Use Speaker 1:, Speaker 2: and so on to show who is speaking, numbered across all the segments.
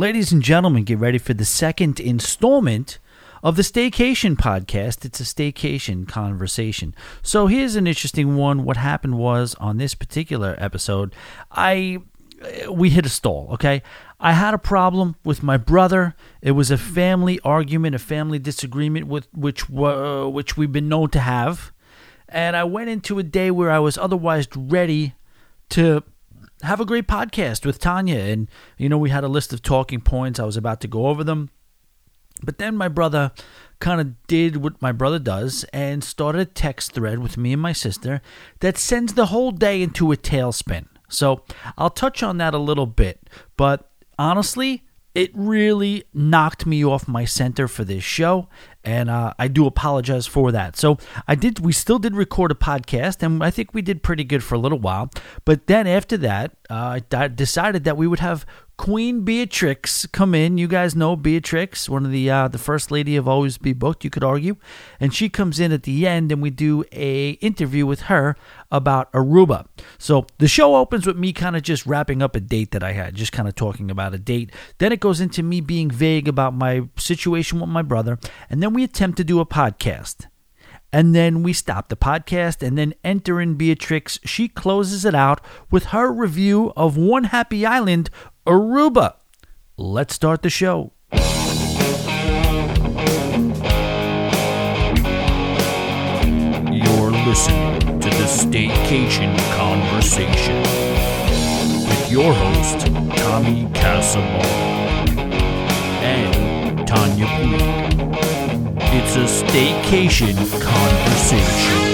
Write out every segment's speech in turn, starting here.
Speaker 1: Ladies and gentlemen, get ready for the second installment of the Staycation podcast. It's a staycation conversation. So here's an interesting one. What happened was on this particular episode, I we hit a stall, okay? I had a problem with my brother. It was a family argument, a family disagreement with which uh, which we've been known to have. And I went into a day where I was otherwise ready to have a great podcast with Tanya. And, you know, we had a list of talking points. I was about to go over them. But then my brother kind of did what my brother does and started a text thread with me and my sister that sends the whole day into a tailspin. So I'll touch on that a little bit. But honestly, it really knocked me off my center for this show and uh, i do apologize for that. So i did we still did record a podcast and i think we did pretty good for a little while but then after that uh, i decided that we would have Queen Beatrix come in. You guys know Beatrix, one of the uh, the first lady of Always Be Booked. You could argue, and she comes in at the end, and we do a interview with her about Aruba. So the show opens with me kind of just wrapping up a date that I had, just kind of talking about a date. Then it goes into me being vague about my situation with my brother, and then we attempt to do a podcast. And then we stop the podcast and then enter in Beatrix. She closes it out with her review of One Happy Island Aruba. Let's start the show. You're listening to the Staycation Conversation with your host, Tommy Casamore and Tanya Puig. It's a Staycation Conversation.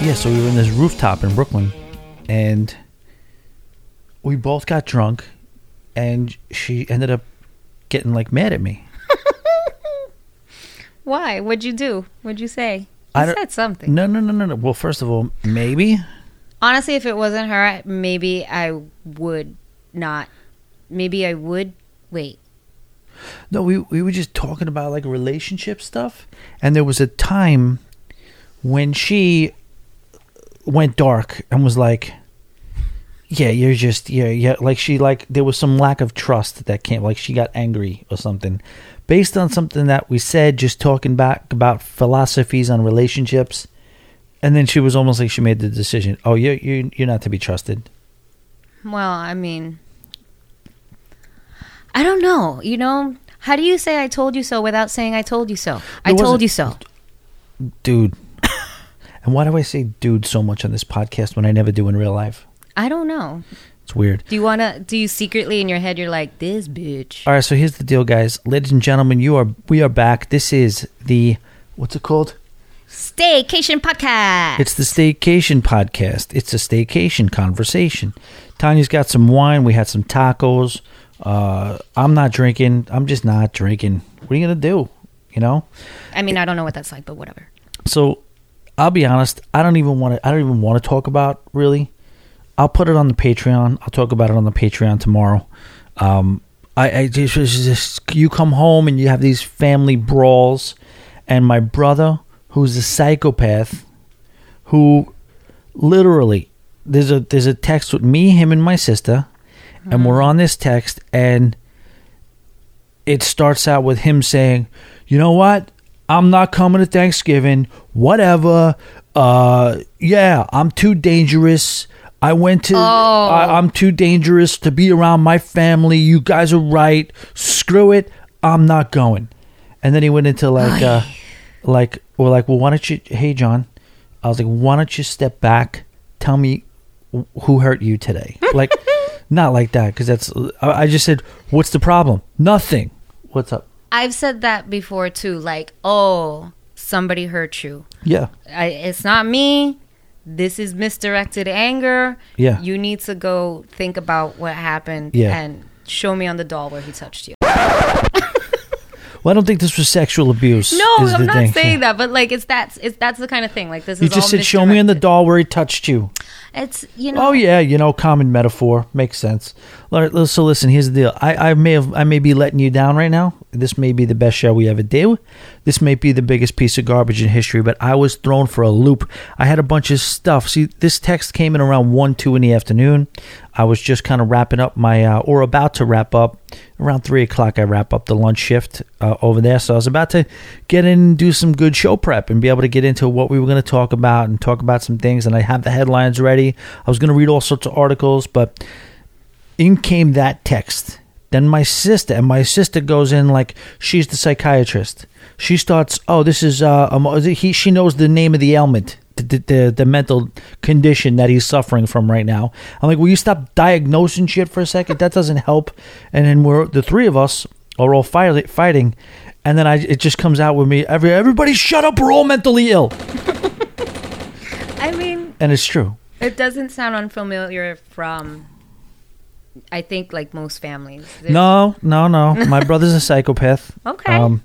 Speaker 1: yeah, so we were in this rooftop in Brooklyn, and we both got drunk, and she ended up getting like mad at me.
Speaker 2: Why? What'd you do? What'd you say? You
Speaker 1: I
Speaker 2: said something.
Speaker 1: No, no, no, no, no. Well, first of all, maybe
Speaker 2: Honestly, if it wasn't her, maybe I would not. Maybe I would. Wait.
Speaker 1: no. We we were just talking about like relationship stuff, and there was a time when she went dark and was like, "Yeah, you're just yeah, yeah." Like she like there was some lack of trust that came. Like she got angry or something, based on something that we said. Just talking back about philosophies on relationships, and then she was almost like she made the decision. Oh, you you you're not to be trusted.
Speaker 2: Well, I mean, I don't know. You know, how do you say I told you so without saying I told you so? I told you so.
Speaker 1: dude. and why do I say dude so much on this podcast when I never do in real life?
Speaker 2: I don't know.
Speaker 1: It's weird.
Speaker 2: Do you want to do you secretly in your head you're like this bitch?
Speaker 1: All right, so here's the deal, guys. Ladies and gentlemen, you are we are back. This is the what's it called?
Speaker 2: Staycation podcast.
Speaker 1: It's the Staycation podcast. It's a staycation conversation. Tanya's got some wine. We had some tacos. Uh, I'm not drinking. I'm just not drinking. What are you gonna do? You know.
Speaker 2: I mean, I don't know what that's like, but whatever.
Speaker 1: So I'll be honest. I don't even want to. I don't even want to talk about really. I'll put it on the Patreon. I'll talk about it on the Patreon tomorrow. Um, I, I just, just you come home and you have these family brawls, and my brother, who's a psychopath, who literally there's a there's a text with me, him, and my sister, and we're on this text, and it starts out with him saying, "You know what? I'm not coming to Thanksgiving. Whatever. Uh, yeah, I'm too dangerous. I went to. I, I'm too dangerous to be around my family. You guys are right. Screw it. I'm not going." And then he went into like, uh, like, we're like, well, why don't you? Hey, John. I was like, why don't you step back? Tell me who hurt you today. Like, not like that because that's. I I just said, what's the problem? Nothing. What's up?
Speaker 2: I've said that before too. Like, oh, somebody hurt you.
Speaker 1: Yeah.
Speaker 2: I, it's not me. This is misdirected anger.
Speaker 1: Yeah.
Speaker 2: You need to go think about what happened
Speaker 1: Yeah.
Speaker 2: and show me on the doll where he touched you.
Speaker 1: Well, I don't think this was sexual abuse.
Speaker 2: No, I'm not
Speaker 1: thing.
Speaker 2: saying that, but like it's that's it's that's the kind of thing. Like this
Speaker 1: You
Speaker 2: is
Speaker 1: just said, "Show me on the doll where he touched you."
Speaker 2: It's you know.
Speaker 1: Oh yeah, you know, common metaphor makes sense. So listen, here's the deal. I, I may have, I may be letting you down right now. This may be the best show we ever do. this may be the biggest piece of garbage in history, but I was thrown for a loop. I had a bunch of stuff. See, this text came in around 1, 2 in the afternoon. I was just kind of wrapping up my, uh, or about to wrap up. Around 3 o'clock, I wrap up the lunch shift uh, over there. So I was about to get in and do some good show prep and be able to get into what we were going to talk about and talk about some things. And I have the headlines ready. I was going to read all sorts of articles, but in came that text. Then my sister, and my sister goes in like she's the psychiatrist. She starts, oh, this is, uh, um, he, she knows the name of the ailment, the, the, the mental condition that he's suffering from right now. I'm like, will you stop diagnosing shit for a second? That doesn't help. And then we're, the three of us are all fight, fighting. And then I, it just comes out with me, every, everybody shut up, we're all mentally ill.
Speaker 2: I mean,
Speaker 1: And it's true.
Speaker 2: It doesn't sound unfamiliar from. I think like most families. There's-
Speaker 1: No, no, no. My brother's a psychopath.
Speaker 2: Okay.
Speaker 1: Um,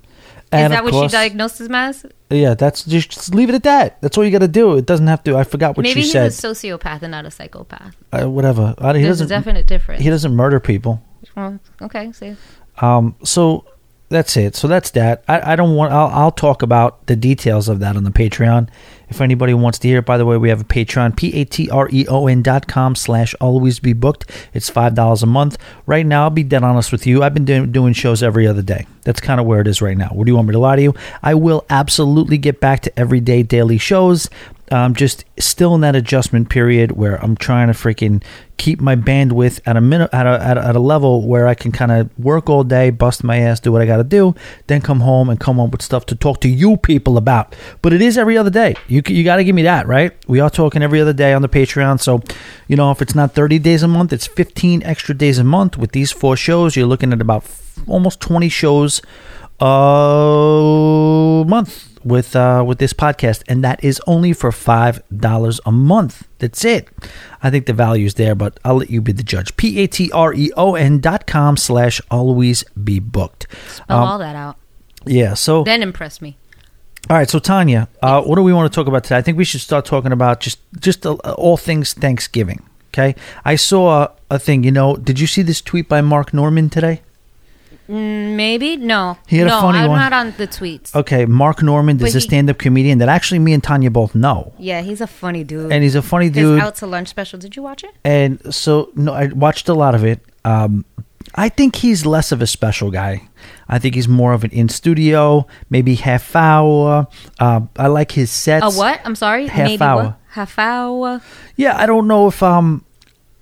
Speaker 2: Is that what
Speaker 1: course,
Speaker 2: she diagnosed him as?
Speaker 1: Yeah, that's just, just leave it at that. That's all you got to do. It doesn't have to. I forgot what
Speaker 2: Maybe
Speaker 1: she said.
Speaker 2: Maybe he's a sociopath and not a psychopath.
Speaker 1: uh, whatever. Uh, he
Speaker 2: There's a
Speaker 1: doesn't.
Speaker 2: definite difference.
Speaker 1: He doesn't murder people.
Speaker 2: well, okay, see.
Speaker 1: Um. So that's it. So that's that. I, I don't want. I'll, I'll talk about the details of that on the Patreon. If anybody wants to hear it, by the way, we have a Patreon, P-A-T-R-E-O-N dot com slash always be booked. It's $5 a month. Right now, I'll be dead honest with you. I've been doing, doing shows every other day. That's kind of where it is right now. What do you want me to lie to you? I will absolutely get back to everyday daily shows. I'm just still in that adjustment period where I'm trying to freaking keep my bandwidth at a minute at a, at a, at a level where I can kind of work all day, bust my ass, do what I got to do, then come home and come up with stuff to talk to you people about. But it is every other day. You you got to give me that, right? We are talking every other day on the Patreon. So, you know, if it's not 30 days a month, it's 15 extra days a month with these four shows. You're looking at about almost 20 shows a month with uh, with this podcast, and that is only for five dollars a month. That's it. I think the value is there, but I'll let you be the judge. P A T R E O N dot com slash always be booked.
Speaker 2: Spell
Speaker 1: Um,
Speaker 2: all that out.
Speaker 1: Yeah. So
Speaker 2: Then impress me.
Speaker 1: all right. So Tanya, uh, what do we want to talk about today? I think we should start talking about just just uh, all things Thanksgiving. Okay. I saw a thing. You know, did you see this tweet by Mark Normand today?
Speaker 2: Mm, maybe no.
Speaker 1: He had a
Speaker 2: no,
Speaker 1: funny
Speaker 2: I'm
Speaker 1: one.
Speaker 2: not on the tweets.
Speaker 1: Okay, Mark Normand is
Speaker 2: But
Speaker 1: a stand-up comedian that actually me and Tanya both know,
Speaker 2: Yeah, he's a funny dude.
Speaker 1: and he's a funny
Speaker 2: His
Speaker 1: dude.
Speaker 2: out to lunch special. Did you watch it?
Speaker 1: and so no, I watched a lot of it. Um, I think he's less of a special guy. I think he's more of an in studio, maybe half hour. Uh, I like his sets.
Speaker 2: A what? I'm sorry.
Speaker 1: Half
Speaker 2: Maybe
Speaker 1: hour.
Speaker 2: What? Half hour.
Speaker 1: Yeah, I don't know if um,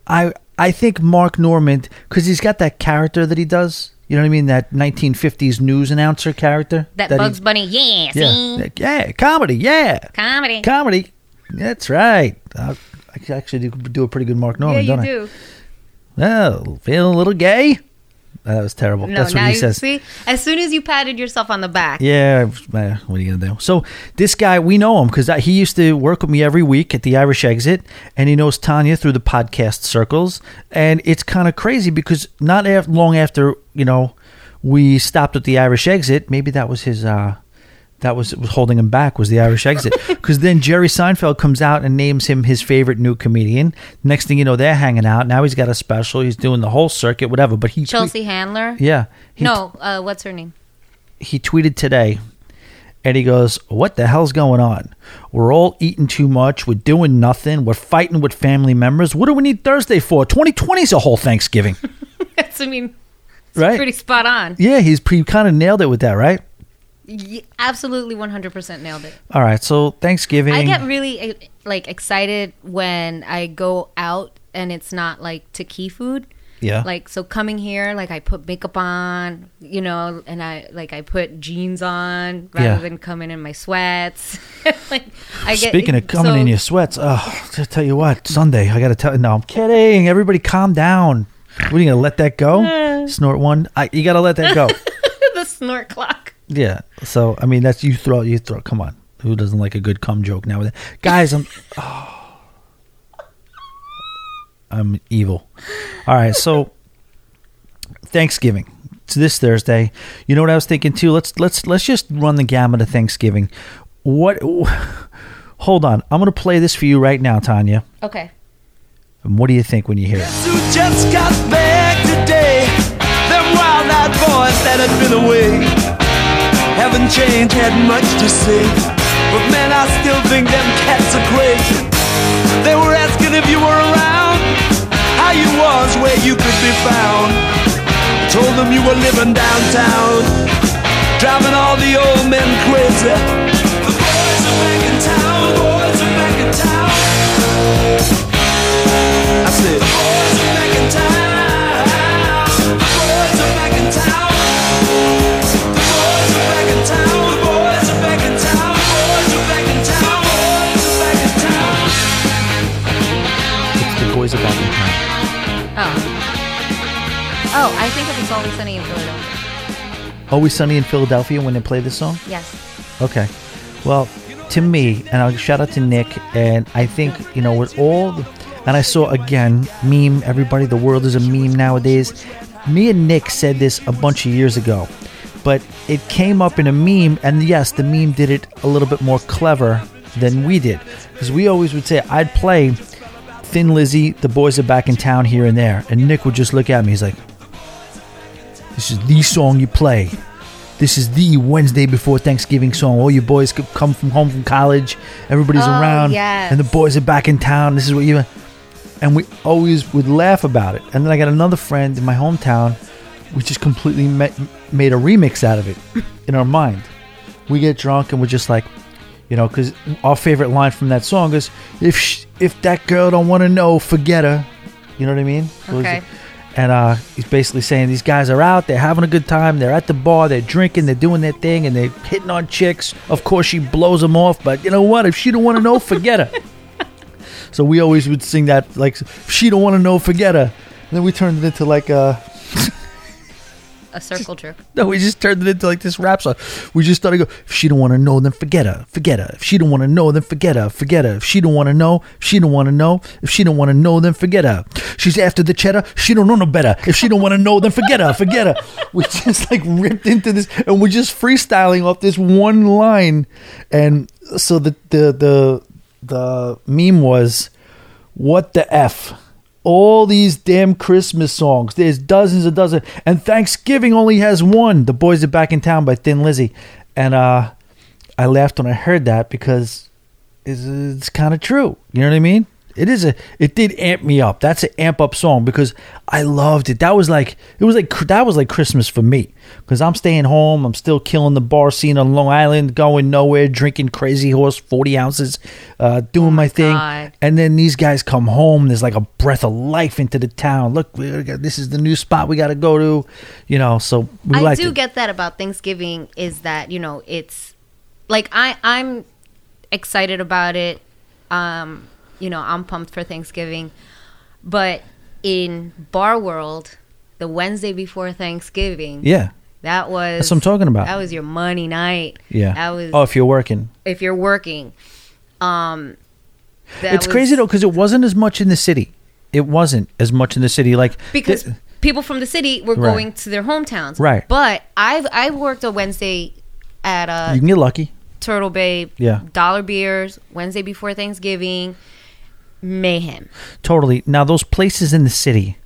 Speaker 1: I I think Mark Normand because he's got that character that he does. You know what I mean? That 1950s news announcer character.
Speaker 2: That,
Speaker 1: he-
Speaker 2: Bugs Bunny. Yeah. See.
Speaker 1: yeah, yeah, comedy, yeah,
Speaker 2: Comedy.
Speaker 1: comedy. That's right. Uh, I actually do, do a pretty good Mark
Speaker 2: yeah,
Speaker 1: Normand,
Speaker 2: you
Speaker 1: don't I?
Speaker 2: do.
Speaker 1: Oh, feeling a little gay? That was terrible.
Speaker 2: No,
Speaker 1: That's
Speaker 2: now
Speaker 1: what he
Speaker 2: you
Speaker 1: says.
Speaker 2: see. As soon as you patted yourself on the back.
Speaker 1: Yeah, what are you gonna do? So this guy, we know him because he used to work with me every week at the Irish Exit, and he knows Tanya through the podcast circles. And it's kind of crazy because not af- long after you know we stopped at the Irish Exit, maybe that was his. uh that was was holding him back was the Irish exit because then Jerry Seinfeld comes out and names him his favorite new comedian. Next thing you know, they're hanging out. Now he's got a special. He's doing the whole circuit, whatever. But he tweet-
Speaker 2: Chelsea Handler.
Speaker 1: yeah, he
Speaker 2: no, uh, what's her name?
Speaker 1: he tweeted today and he goes, What the hell's going on? We're all eating too much. We're doing nothing. We're fighting with family members. What do we need Thursday for? 2020 is a whole Thanksgiving.
Speaker 2: That's, I mean, it's
Speaker 1: Right.
Speaker 2: pretty spot on.
Speaker 1: yeah, he's pre kind of nailed it with that, right?
Speaker 2: Absolutely 100% nailed it.
Speaker 1: All right, so Thanksgiving.
Speaker 2: I get really like excited when I go out and it's not like to Key Food.
Speaker 1: yeah.
Speaker 2: Like so coming here, like I put makeup on, you know, and I like I put jeans on rather
Speaker 1: Yeah.
Speaker 2: than coming in my sweats. like I get
Speaker 1: Speaking of coming
Speaker 2: so-
Speaker 1: in your sweats, oh, to tell you what, Sunday, I got to tell No, I'm kidding. Everybody calm down. What are you going to let that go? Snort one? I, you got to let that go.
Speaker 2: the snort clock.
Speaker 1: Yeah. So I mean, that's you throw you throw. Come on, who doesn't like a good cum joke now? Guys, I'm. oh. I'm evil. All right, so Thanksgiving. It's this Thursday. You know what I was thinking too? Let's let's let's just run the gamut of Thanksgiving. What? Hold on, I'm gonna play this for you right now, Tanya.
Speaker 2: Okay.
Speaker 1: And what do you think when you hear it?
Speaker 3: who just got back today. Them wild eyed boys that had been away have haven't changed, had much to say. But man, I still think them cats are crazy. They were asking if you were around, how you was, where you could be found. I Told them you were living downtown, driving all the old men crazy. The boys are back in town, the boys are back in town. I said,
Speaker 2: Oh. I think it was Always Sunny in Philadelphia.
Speaker 1: Always Sunny in Philadelphia when they play this song?
Speaker 2: Yes.
Speaker 1: Okay. Well, to me, and I'll shout out to Nick, and I think, you know, with all, the, and I saw again, meme, everybody, the world is a meme nowadays. Me and Nick said this a bunch of years ago, but it came up in a meme, and yes, the meme did it a little bit more clever than we did. Because we always would say, I'd play Thin Lizzy, the boys are back in town here and there, and Nick would just look at me, he's like, this is the song you play. This is the Wednesday before Thanksgiving song. All you boys come from home from college. Everybody's
Speaker 2: Oh,
Speaker 1: around,
Speaker 2: yes.
Speaker 1: and the boys are back in town. This is what you. And we always would laugh about it. And then I got another friend in my hometown. We just completely ma- made a remix out of it in our mind. We get drunk and we're just like, you know, because our favorite line from that song is, "If sh- if that girl don't want to know, forget her." You know what I mean?
Speaker 2: Okay.
Speaker 1: And uh, he's basically saying these guys are out, they're having a good time, they're at the bar, they're drinking, they're doing their thing, and they're hitting on chicks. Of course, she blows them off, but you know what? If she don't want to know, forget her. so we always would sing that, like, if she don't want to know, forget her. And then we turned it into like uh
Speaker 2: A circle jerk.
Speaker 1: no, we just turned it into like this rap song. We just started go. If she don't want to know, then forget her. Forget her. If she don't want to know, then forget her. Forget her. If she don't want to know, she don't want to know. If she don't want to know, then forget her. She's after the cheddar. She don't know no better. If she don't want to know, then forget her. Forget her. We just like ripped into this, and we're just freestyling off this one line. And so the the the the meme was, what the f all these damn Christmas songs. There's dozens and dozens, and Thanksgiving only has one. The boys are back in town by Thin Lizzy, and uh, I laughed when I heard that because it's, it's kind of true. You know what I mean? It is a. It did amp me up. That's an amp up song because I loved it. That was like it was like that was like Christmas for me because I'm staying home. I'm still killing the bar scene on Long Island, going nowhere, drinking Crazy Horse forty ounces, uh, doing my thing. And then these guys come home. There's like a breath of life into the town. Look, we got, this is the new spot we got to go to. You know, so we
Speaker 2: I do
Speaker 1: it.
Speaker 2: get that about Thanksgiving is that you know it's like I I'm excited about it. Um, you know I'm pumped for Thanksgiving, but in bar world, the Wednesday before Thanksgiving,
Speaker 1: yeah,
Speaker 2: that was
Speaker 1: that's what I'm talking about.
Speaker 2: that was your money night.
Speaker 1: yeah.
Speaker 2: that was
Speaker 1: oh, if you're working,
Speaker 2: if you're working. Um, that
Speaker 1: it's
Speaker 2: was-
Speaker 1: crazy though because it wasn't as much in the city. It wasn't as much in the city. Like
Speaker 2: because
Speaker 1: th-
Speaker 2: people from the city were
Speaker 1: Right.
Speaker 2: going to their hometowns.
Speaker 1: Right.
Speaker 2: But I've I've worked a Wednesday at a
Speaker 1: you can get lucky.
Speaker 2: Turtle Bay,
Speaker 1: Yeah.
Speaker 2: dollar beers, Wednesday before Thanksgiving, mayhem.
Speaker 1: Totally. Now those places in the city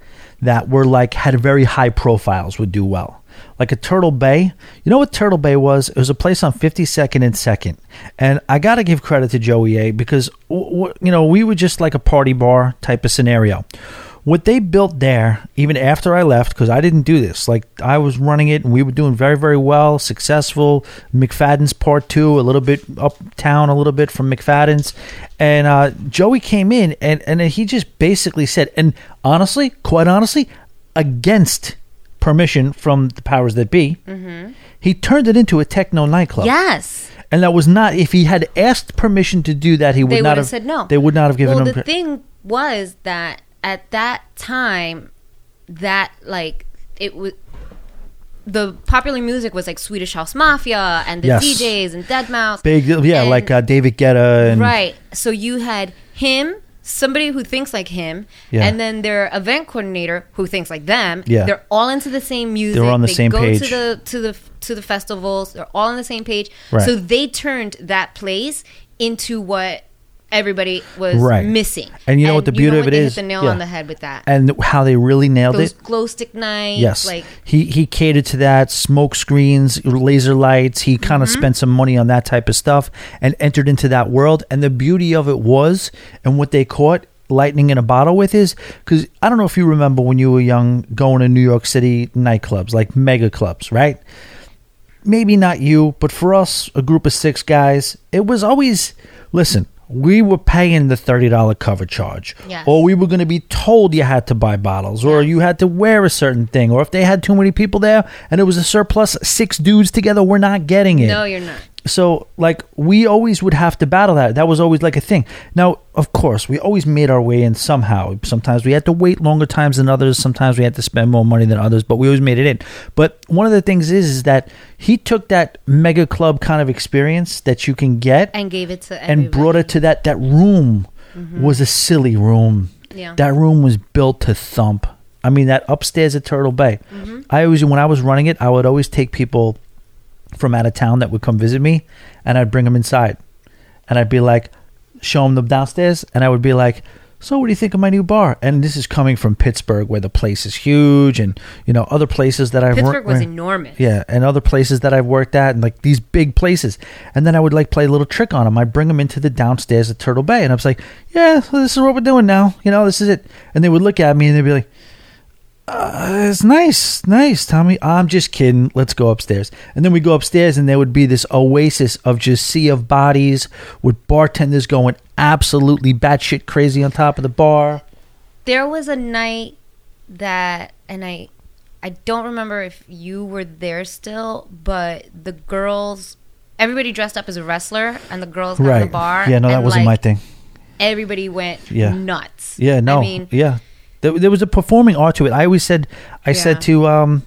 Speaker 1: that were like had very high profiles would do well. Like a Turtle Bay. You know what Turtle Bay was? It was a place on 52nd and 2nd. And I got to give credit to Joey A because you know, we were just like a party bar type of scenario. What they built there, even after I left, because I didn't do this, like I was running it and we were doing very, very well, successful. McFadden's part two, a little bit uptown, a little bit from McFadden's. And uh, Joey came in and, and he just basically said, and honestly, quite honestly, against permission from the powers that be, he turned it into a techno nightclub.
Speaker 2: Yes.
Speaker 1: And that was not, if he had asked permission to do that, he would not have
Speaker 2: have said no.
Speaker 1: They would not have given
Speaker 2: well,
Speaker 1: him
Speaker 2: the thing was that at that time, that like it was the popular music was like Swedish House Mafia and the
Speaker 1: Yes.
Speaker 2: DJs and deadmau5.
Speaker 1: Big, yeah,
Speaker 2: And-
Speaker 1: like uh, David Guetta and
Speaker 2: right. So you had him, somebody who thinks like him,
Speaker 1: Yeah.
Speaker 2: and then their event coordinator who thinks like them.
Speaker 1: Yeah.
Speaker 2: They're all into the same music.
Speaker 1: They're on the
Speaker 2: they
Speaker 1: same
Speaker 2: go
Speaker 1: page.
Speaker 2: to the to the to the festivals. They're all on the same page.
Speaker 1: Right.
Speaker 2: So they turned that place into what everybody was
Speaker 1: Right.
Speaker 2: missing.
Speaker 1: And you know what the beauty of it
Speaker 2: they
Speaker 1: is?
Speaker 2: Hit the nail
Speaker 1: Yeah.
Speaker 2: on the head with that.
Speaker 1: and how they really nailed
Speaker 2: Those
Speaker 1: it.
Speaker 2: glow stick nights.
Speaker 1: Yes,
Speaker 2: Like
Speaker 1: he he catered to that. Smoke screens, laser lights. He kind
Speaker 2: Mm-hmm.
Speaker 1: of spent some money on that type of stuff and entered into that world. And the beauty of it was, and what they caught lightning in a bottle with is because I don't know if you remember when you were young going to New York City nightclubs like mega clubs, right? Maybe not you, but for us, a group of six guys, it was always listen. We were paying the thirty dollar cover charge,
Speaker 2: Yes.
Speaker 1: or we were going to be told you had to buy bottles, or
Speaker 2: Yes.
Speaker 1: you had to wear a certain thing, or if they had too many people there and it was a surplus, six dudes together, we're not getting it.
Speaker 2: no, you're not.
Speaker 1: So, like, we always would have to battle that. That was always like a thing. Now, of course, we always made our way in somehow. Sometimes we had to wait longer times than others. Sometimes we had to spend more money than others, but we always made it in. But one of the things is, is that he took that mega club kind of experience that you can get
Speaker 2: And gave it to
Speaker 1: and brought it to that. That room was a silly room.
Speaker 2: Mm-hmm. Yeah.
Speaker 1: That room was built to thump. I mean, that upstairs at Turtle Bay.
Speaker 2: Mm-hmm.
Speaker 1: I always, when I was running it, I would always take people from out of town that would come visit me, and I'd bring them inside, and I'd be like, show them the downstairs, and I would be like, so what do you think of my new bar? And this is coming from Pittsburgh, where the place is huge, and you know other places that I've worked
Speaker 2: Pittsburgh
Speaker 1: worked.
Speaker 2: was enormous.
Speaker 1: yeah, and other places that I've worked at, and like these big places. And then I would like play a little trick on them. I'd bring them into the downstairs at Turtle Bay, and I was like, "Yeah, so this is what we're doing now. You know, this is it." And they would look at me and they'd be like, uh, "It's nice, nice, Tommy. I'm just kidding. Let's go upstairs." And then we go upstairs, and there would be this oasis of just sea of bodies with bartenders going absolutely batshit crazy on top of the bar.
Speaker 2: There was a night that, and I, I don't remember if you were there still, but the girls, everybody dressed up as a wrestler, and the girls got in the bar.
Speaker 1: Yeah, no, that wasn't my thing.
Speaker 2: Everybody went
Speaker 1: Yeah.
Speaker 2: nuts.
Speaker 1: Yeah, no,
Speaker 2: I mean,
Speaker 1: yeah. There, there was a performing art to it. I always said, I said to, um,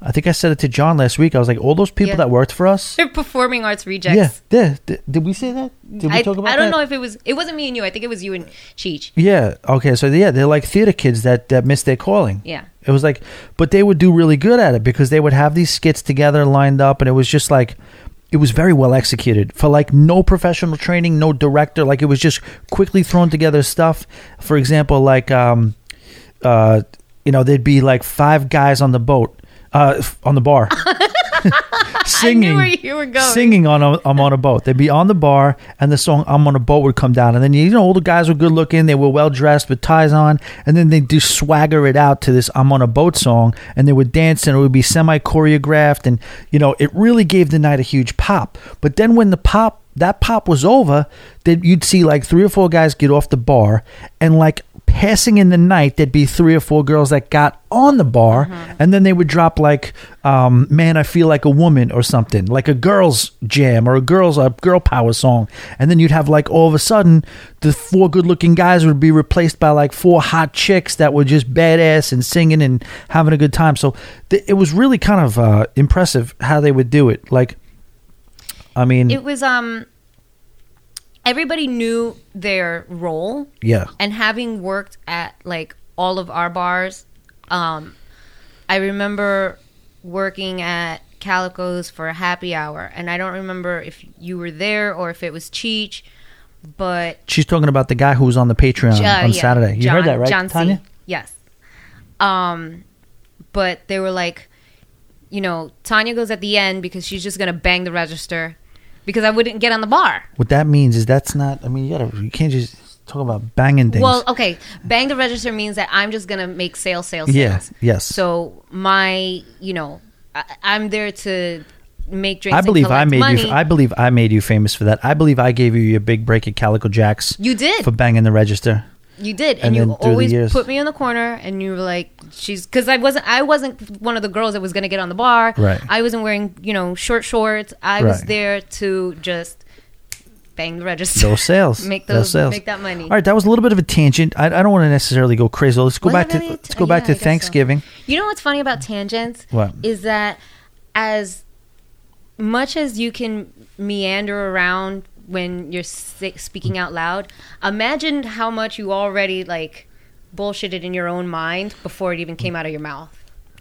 Speaker 1: I think I said it to John last week. I was like, all those people
Speaker 2: Yeah.
Speaker 1: that worked for us.
Speaker 2: they're performing arts rejects.
Speaker 1: Yeah, yeah. Did, we say that? Did we
Speaker 2: I,
Speaker 1: talk about that?
Speaker 2: I don't
Speaker 1: that?
Speaker 2: know if it was. It wasn't me and you. I think it was you and Cheech.
Speaker 1: Yeah. Okay. So yeah, they're like theater kids that that missed their calling.
Speaker 2: Yeah.
Speaker 1: It was like, but they would do really good at it because they would have these skits together lined up, and it was just like, it was very well executed for like no professional training, no director. Like it was just quickly thrown together stuff. For example, like, um, uh, you know, there'd be like five guys on the boat, uh, on the bar, singing.
Speaker 2: where you were going.
Speaker 1: Singing on a, I'm on a boat. They'd be on the bar, and the song "I'm on a boat" would come down, and then you know all the guys were good looking. They were well dressed with ties on, and then they do swagger it out to this "I'm on a boat" song, and they would dance, and it would be semi choreographed, and you know it really gave the night a huge pop. But then when the pop that pop was over, then you'd see like three or four guys get off the bar, and like passing in the night, there'd be three or four girls that got on the bar, and then they would drop like, um, "Man, I feel like a woman" or something, like a girls' jam or a girls a girl power song, and then you'd have like all of a sudden the four good-looking guys would be replaced by like four hot chicks that were just badass and singing and having a good time. So th- it was really kind of uh, impressive how they would do it. Like, I mean,
Speaker 2: It was um. Everybody knew their role,
Speaker 1: yeah,
Speaker 2: and having worked at like all of our bars, um, I remember working at Calico's for a happy hour, and I don't remember if you were there or if it was Cheech, but
Speaker 1: she's talking about the guy who was on the Patreon
Speaker 2: uh,
Speaker 1: on
Speaker 2: yeah,
Speaker 1: Saturday. You
Speaker 2: John-
Speaker 1: heard that, right,
Speaker 2: John C.
Speaker 1: Tanya?
Speaker 2: Yes. Um, but they were like, you know, Tanya goes at the end because she's just gonna bang the register because I wouldn't get on the bar.
Speaker 1: What that means is that's not. I mean, you gotta. You can't just talk about banging things.
Speaker 2: Well, okay, bang the register means that I'm just gonna make sales, sales,
Speaker 1: Yeah,
Speaker 2: sales.
Speaker 1: yes.
Speaker 2: So my, you know, I, I'm there to make drinks.
Speaker 1: I believe I made
Speaker 2: money.
Speaker 1: you. I believe I made you famous for that. I believe I gave you your big break at Calico Jacks
Speaker 2: you did.
Speaker 1: for banging the register.
Speaker 2: You did,
Speaker 1: And
Speaker 2: and, you always put me in the corner, and you were like, "She's," because I wasn't. I wasn't one of the girls that was going to get on the bar.
Speaker 1: Right.
Speaker 2: I wasn't wearing, you know, short shorts. I was there to just bang the register.
Speaker 1: Those sales,
Speaker 2: Make
Speaker 1: those
Speaker 2: those-
Speaker 1: sales.
Speaker 2: make that money.
Speaker 1: All right, that was a little bit of a tangent. I, I don't want to necessarily go crazy. Let's go
Speaker 2: Was
Speaker 1: back to let's go back
Speaker 2: Yeah,
Speaker 1: to
Speaker 2: guess so.
Speaker 1: Thanksgiving.
Speaker 2: You know what's funny about tangents?
Speaker 1: What?
Speaker 2: is that as much as you can meander around when you're speaking out loud, imagine how much you already like bullshitted in your own mind before it even came out of your mouth.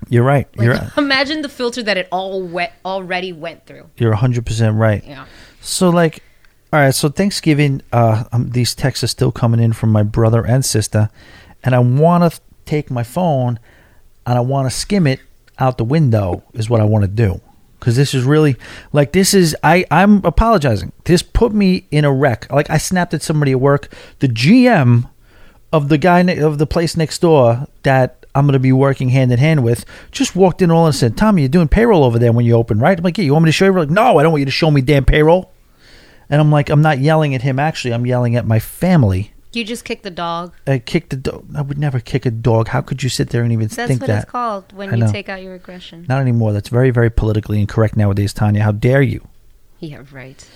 Speaker 1: You're right.
Speaker 2: Like,
Speaker 1: You're right.
Speaker 2: imagine the filter that it all wet already went through.
Speaker 1: You're 100 percent right.
Speaker 2: Yeah.
Speaker 1: So like, All right, so Thanksgiving, uh, um, these texts are still coming in from my brother and sister, and I want to take my phone and I want to skim it out the window. Is what I want to do because this is really like this is I I'm apologizing. This put me in a wreck. Like I snapped at somebody at work. The GM of the guy of the place next door that I'm going to be working hand in hand with just walked in all and said, "Tommy, you're doing payroll over there when you open, right?" I'm like, "Yeah, you want me to show you?" Like, "No, I don't want you to show me damn payroll." And I'm like, I'm not yelling at him. Actually, I'm yelling at my family.
Speaker 2: You just kicked the dog.
Speaker 1: I kicked the dog. I would never kick a dog. How could you sit there and even
Speaker 2: That's
Speaker 1: think that?
Speaker 2: That's what it's called when you take out your aggression.
Speaker 1: Not anymore. That's very, very politically incorrect nowadays, Tanya. How dare you?
Speaker 2: Yeah, right.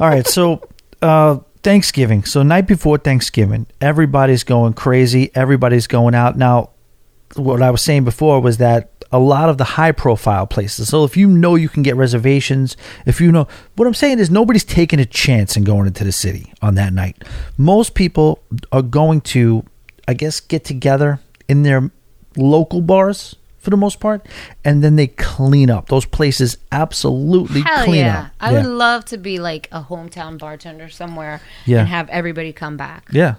Speaker 1: All right, so uh, Thanksgiving. So night before Thanksgiving, everybody's going crazy. Everybody's going out. Now, what I was saying before was that a lot of the high profile places. So if you know you can get reservations, if you know what I'm saying is nobody's taking a chance and going into the city on that night. Most people are going to, I guess, get together in their local bars for the most part, and then they clean up. Those places absolutely
Speaker 2: Hell
Speaker 1: clean
Speaker 2: yeah.
Speaker 1: up.
Speaker 2: I
Speaker 1: Yeah.
Speaker 2: would love to be like a hometown bartender somewhere
Speaker 1: Yeah.
Speaker 2: and have everybody come back.
Speaker 1: Yeah,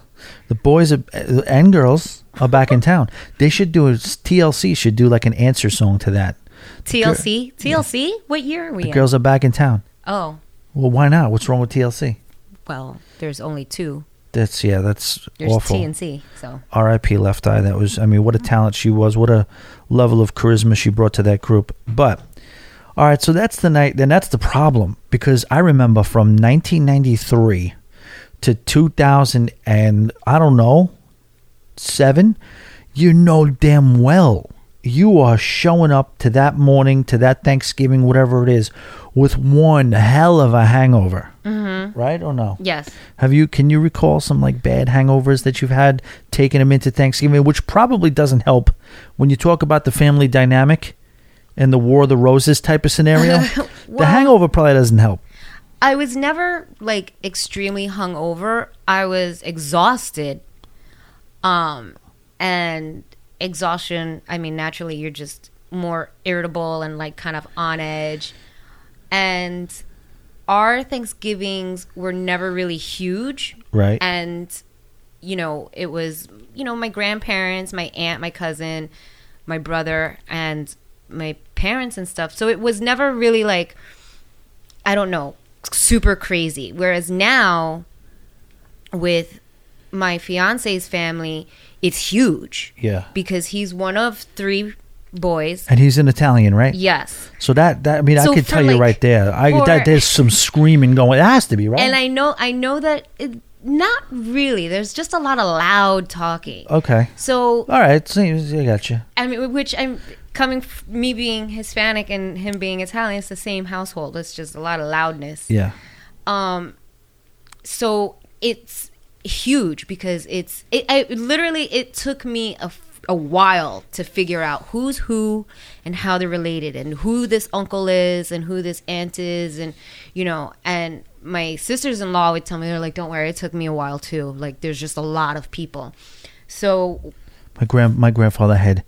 Speaker 1: the boys are, and girls are back in town. They should do a TLC should do like an answer song to that.
Speaker 2: TLC? TLC? What year are we
Speaker 1: The
Speaker 2: in?
Speaker 1: girls are back in town.
Speaker 2: oh,
Speaker 1: Well, why not? What's wrong with TLC?
Speaker 2: well, there's only two.
Speaker 1: That's yeah, that's
Speaker 2: There's
Speaker 1: awful.
Speaker 2: TNC. So
Speaker 1: R.I.P. Left Eye. That was. I mean, what a talent she was. What a level of charisma she brought to that group. But all right, so that's the night. Then that's the problem because I remember from 1993 to 2000 and I don't know seven. You know damn well you are showing up to that morning to that Thanksgiving, whatever it is, with one hell of a hangover. Mm-hmm. Right or no?
Speaker 2: yes,
Speaker 1: Have you? Can you recall some like bad hangovers that you've had taking them into Thanksgiving, which probably doesn't help when you talk about the family dynamic and the War of the Roses type of scenario. the hangover probably doesn't help.
Speaker 2: I was never like extremely hungover. I was exhausted. Um and exhaustion, I mean naturally you're just more irritable and like kind of on edge. And our Thanksgivings were never really huge.
Speaker 1: Right.
Speaker 2: And you know, it was, you know, my grandparents, my aunt, my cousin, my brother and my parents and stuff. So it was never really like I don't know, super crazy. Whereas now, with my fiance's family, it's huge
Speaker 1: Yeah.
Speaker 2: because he's one of three boys.
Speaker 1: And he's an Italian, right?
Speaker 2: Yes.
Speaker 1: So that that I mean, I could tell you right there. I that there's some screaming going. It has to be right.
Speaker 2: And I know, I know that it, not really. There's just a lot of loud talking.
Speaker 1: okay.
Speaker 2: So
Speaker 1: All right. So I got you.
Speaker 2: I mean, which I'm coming, f- me being Hispanic and him being Italian, it's the same household. It's just a lot of loudness.
Speaker 1: Yeah.
Speaker 2: Um, so it's huge because it's it. I literally it took me a, a while to figure out who's who and how they're related and who this uncle is and who this aunt is and you know and my sisters-in-law would tell me they're like don't worry it took me a while too like there's just a lot of people so
Speaker 1: My grand my grandfather had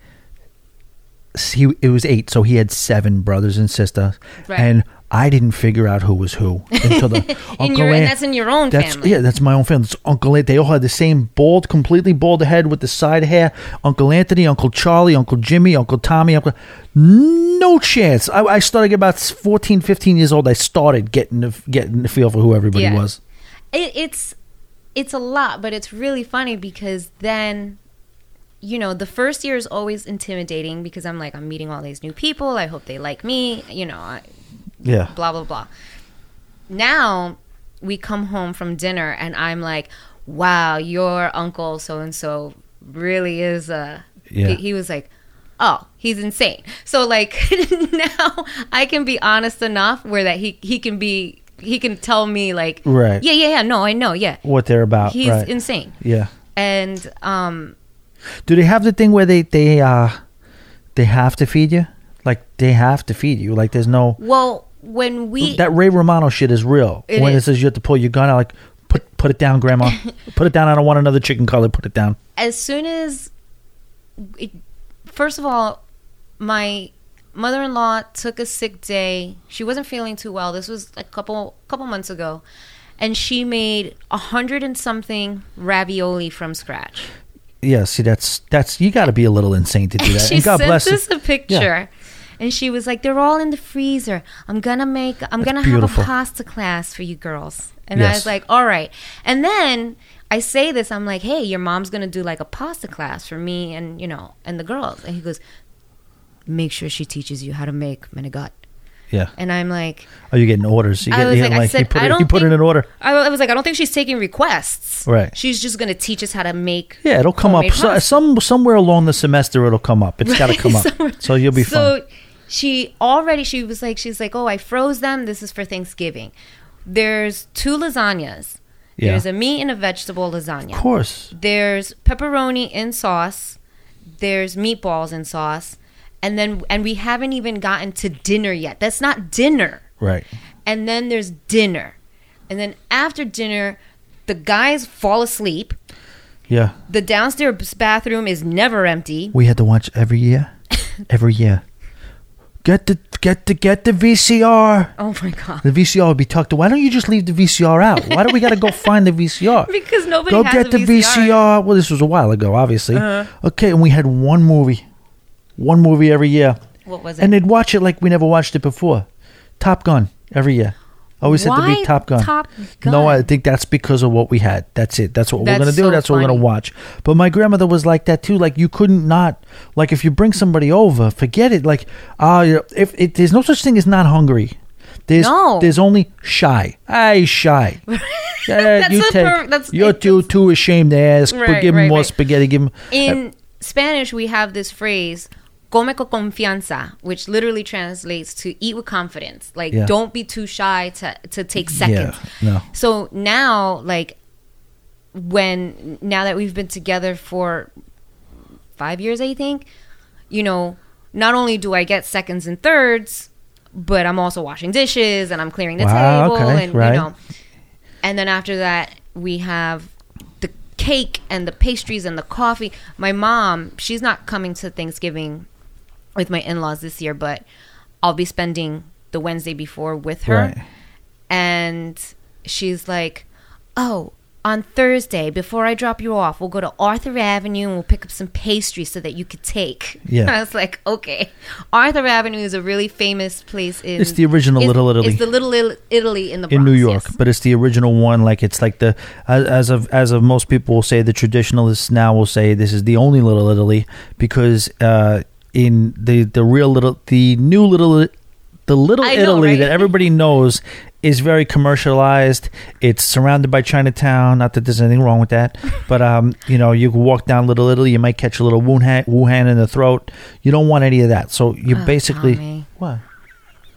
Speaker 1: he it was eight, so he had seven brothers and sisters,
Speaker 2: Right.
Speaker 1: and I didn't figure out who was who until the Uncle
Speaker 2: your
Speaker 1: Aunt-
Speaker 2: and that's in your own
Speaker 1: That's
Speaker 2: family
Speaker 1: yeah, that's my own family. It's Uncle Aunt. They all had the same bald, completely bald head with the side hair. Uncle Anthony, Uncle Charlie, Uncle Jimmy, Uncle Tommy. Uncle no chance. I, I started about 14, 15 years old. I started getting the, getting the feel for who everybody
Speaker 2: Yeah.
Speaker 1: was.
Speaker 2: it, it's it's a lot, but it's really funny because then, you know, the first year is always intimidating because I'm like, I'm meeting all these new people. I hope they like me. You know, I,
Speaker 1: Yeah,
Speaker 2: blah blah blah. Now we come home from dinner and I'm like, wow, your uncle so and so really is a.
Speaker 1: Yeah.
Speaker 2: He, he was like, oh, he's insane. So like now I can be honest enough where that he he can be he can tell me like,
Speaker 1: Right.
Speaker 2: yeah yeah yeah no I know yeah
Speaker 1: what they're about.
Speaker 2: he's
Speaker 1: right.
Speaker 2: insane
Speaker 1: yeah.
Speaker 2: and um
Speaker 1: Do they have the thing where they they uh they have to feed you? Like they have to feed you. Like there's no
Speaker 2: well when we
Speaker 1: that Ray Romano shit is real.
Speaker 2: It
Speaker 1: when it says you have to pull your gun out, like put put it down, Grandma. put it down. I don't want another chicken cutlet. Put it down.
Speaker 2: as soon as it, first of all my mother-in-law took a sick day. She wasn't feeling too well. This was a couple couple months ago, and she made a hundred and something ravioli from scratch.
Speaker 1: Yeah, see, that's that's you got to be a little insane to do that.
Speaker 2: she
Speaker 1: and God
Speaker 2: sent
Speaker 1: bless
Speaker 2: us a picture. And she was like, "They're all in the freezer. I'm gonna make. I'm
Speaker 1: That's
Speaker 2: gonna
Speaker 1: beautiful.
Speaker 2: have a pasta class for you girls." And I was like, "All right." And then I say this. I'm like, "Hey, your mom's gonna do like a pasta class for me and you know and the girls." And he goes, "Make sure she teaches you how to make menegat."
Speaker 1: Yeah.
Speaker 2: And I'm like,
Speaker 1: Oh, you're getting orders. You
Speaker 2: I was
Speaker 1: you
Speaker 2: like,
Speaker 1: get,
Speaker 2: I said,
Speaker 1: you put,
Speaker 2: I
Speaker 1: it,
Speaker 2: don't
Speaker 1: you put it
Speaker 2: think-
Speaker 1: in order.
Speaker 2: I, was like, I don't think she's taking requests.
Speaker 1: Right.
Speaker 2: She's just gonna teach us how to make.
Speaker 1: Yeah, it'll come up so, some somewhere along the semester. It'll come up. It's got to come up. So you'll be
Speaker 2: so
Speaker 1: fine.
Speaker 2: She already she was like she's like oh i froze them this is for thanksgiving there's two lasagnas
Speaker 1: Yeah.
Speaker 2: there's a meat and a vegetable lasagna
Speaker 1: Of course.
Speaker 2: there's pepperoni in sauce there's meatballs in sauce and then and we haven't even gotten to dinner yet that's not dinner
Speaker 1: Right.
Speaker 2: and then there's dinner and then after dinner the guys fall asleep
Speaker 1: Yeah.
Speaker 2: the downstairs bathroom is never empty
Speaker 1: We had to watch every year. every year. Get the get the get the VCR.
Speaker 2: oh my god
Speaker 1: The VCR would be tucked away. Why don't you just leave the VCR out? Why do we got to go find the VCR?
Speaker 2: because nobody
Speaker 1: Go get the
Speaker 2: VCR.
Speaker 1: VCR. Well, this was a while ago, obviously.
Speaker 2: Uh-huh.
Speaker 1: Okay, and we had one movie, one movie every year,
Speaker 2: what was it
Speaker 1: and they'd watch it like we never watched it before. Top Gun every year. Always had to
Speaker 2: Why
Speaker 1: be Top Gun.
Speaker 2: Top
Speaker 1: No, I think that's because of what we had. That's it. That's what we're gonna do.
Speaker 2: so
Speaker 1: that's what we're
Speaker 2: funny.
Speaker 1: gonna watch. But my grandmother was like that too. Like you couldn't not like if you bring somebody over, forget it. Like ah, you if it, there's no such thing as not hungry. There's
Speaker 2: No.
Speaker 1: there's only shy. I shy. Yeah,
Speaker 2: That's
Speaker 1: you
Speaker 2: a
Speaker 1: take.
Speaker 2: per- that's-
Speaker 1: you're
Speaker 2: it-
Speaker 1: too too ashamed to ask. but
Speaker 2: Right,
Speaker 1: give him
Speaker 2: right,
Speaker 1: more
Speaker 2: right.
Speaker 1: spaghetti. Give him.
Speaker 2: In Spanish, we have this phrase, come con confianza, which literally translates to eat with confidence. Like,
Speaker 1: Yeah.
Speaker 2: don't be too shy to, to take seconds.
Speaker 1: Yeah, no.
Speaker 2: So now, like, when, now that we've been together for five years, I think, you know, not only do I get seconds and thirds, but I'm also washing dishes and I'm clearing the
Speaker 1: Wow,
Speaker 2: table
Speaker 1: okay,
Speaker 2: and,
Speaker 1: right.
Speaker 2: you know, and then after that, we have the cake and the pastries and the coffee. My mom, she's not coming to Thanksgiving with my in laws this year, but I'll be spending the Wednesday before with her.
Speaker 1: Right.
Speaker 2: And she's like, Oh, on Thursday, before I drop you off, we'll go to Arthur Avenue and we'll pick up some pastries so that you could take.
Speaker 1: Yeah.
Speaker 2: I was like, Okay. Arthur Avenue is a really famous place in.
Speaker 1: It's the original
Speaker 2: it's-
Speaker 1: Little Italy.
Speaker 2: It's the Little Italy in the
Speaker 1: in
Speaker 2: Bronx,
Speaker 1: New York,
Speaker 2: yes.
Speaker 1: but it's the original one. Like it's like the as, as of as of most people will say, the traditionalists now will say this is the only Little Italy because uh, in the the real little the new little the little
Speaker 2: I know,
Speaker 1: Italy
Speaker 2: right?
Speaker 1: that everybody knows is very commercialized. It's surrounded by Chinatown. Not that there's anything wrong with that, but um, you know, you walk down Little Italy, you might catch a little Wuhan, Wuhan in the throat. You don't want any of that. So you
Speaker 2: Oh,
Speaker 1: basically
Speaker 2: Tommy.
Speaker 1: what?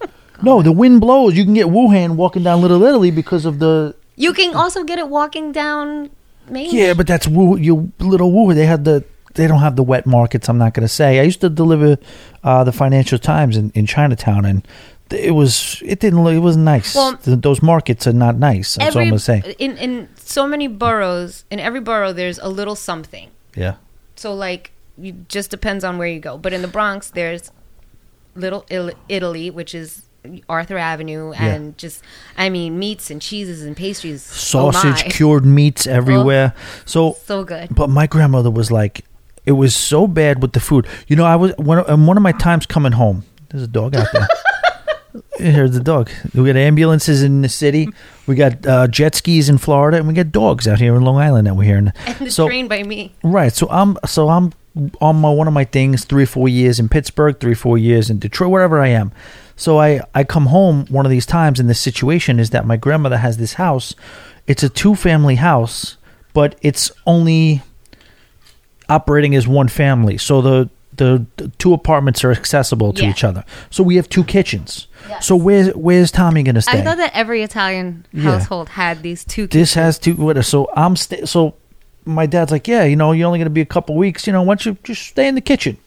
Speaker 1: No, the wind blows. You can get Wuhan walking down Little Italy because of the
Speaker 2: You can also get it walking down Main.
Speaker 1: yeah, but that's Wu. you little Wu. They have the they don't have the wet markets. I'm not going to say. I used to deliver uh, the Financial Times in, in Chinatown, and it was it didn't look it was nice.
Speaker 2: Well,
Speaker 1: Th- those markets are not nice. That's all I'm going to say.
Speaker 2: in in so many boroughs, in every borough, there's a little something.
Speaker 1: Yeah,
Speaker 2: So like, you just depends on where you go. But in the Bronx, there's Little Il- Italy, which is Arthur Avenue,
Speaker 1: Yeah.
Speaker 2: and just I mean meats and cheeses and pastries. Oh
Speaker 1: sausage,
Speaker 2: my.
Speaker 1: cured meats everywhere. so
Speaker 2: so good.
Speaker 1: But my grandmother was like, it was so bad with the food. You know, I was one of, one of my times coming home. There's a dog out there. Here's the dog. We got ambulances in the city. We got uh, jet skis in Florida, and we got dogs out here in Long Island that we're hearing.
Speaker 2: And the
Speaker 1: so
Speaker 2: train by me.
Speaker 1: right, so I'm so I'm on my one of my things three or four years in Pittsburgh, three or four years in Detroit, wherever I am. So I I come home one of these times, and the situation is that my grandmother has this house. It's a two family house, but it's only operating as one family. So the the, the two apartments are accessible to
Speaker 2: Yeah.
Speaker 1: each other. So we have two kitchens.
Speaker 2: Yes.
Speaker 1: So where's where's Tommy gonna stay?
Speaker 2: I thought that every Italian
Speaker 1: Yeah.
Speaker 2: household had these two. Kitchens.
Speaker 1: this has two. What? So I'm sta- so my dad's like, yeah, you know, you're only gonna be a couple weeks. You know, why don't you just stay in the kitchen?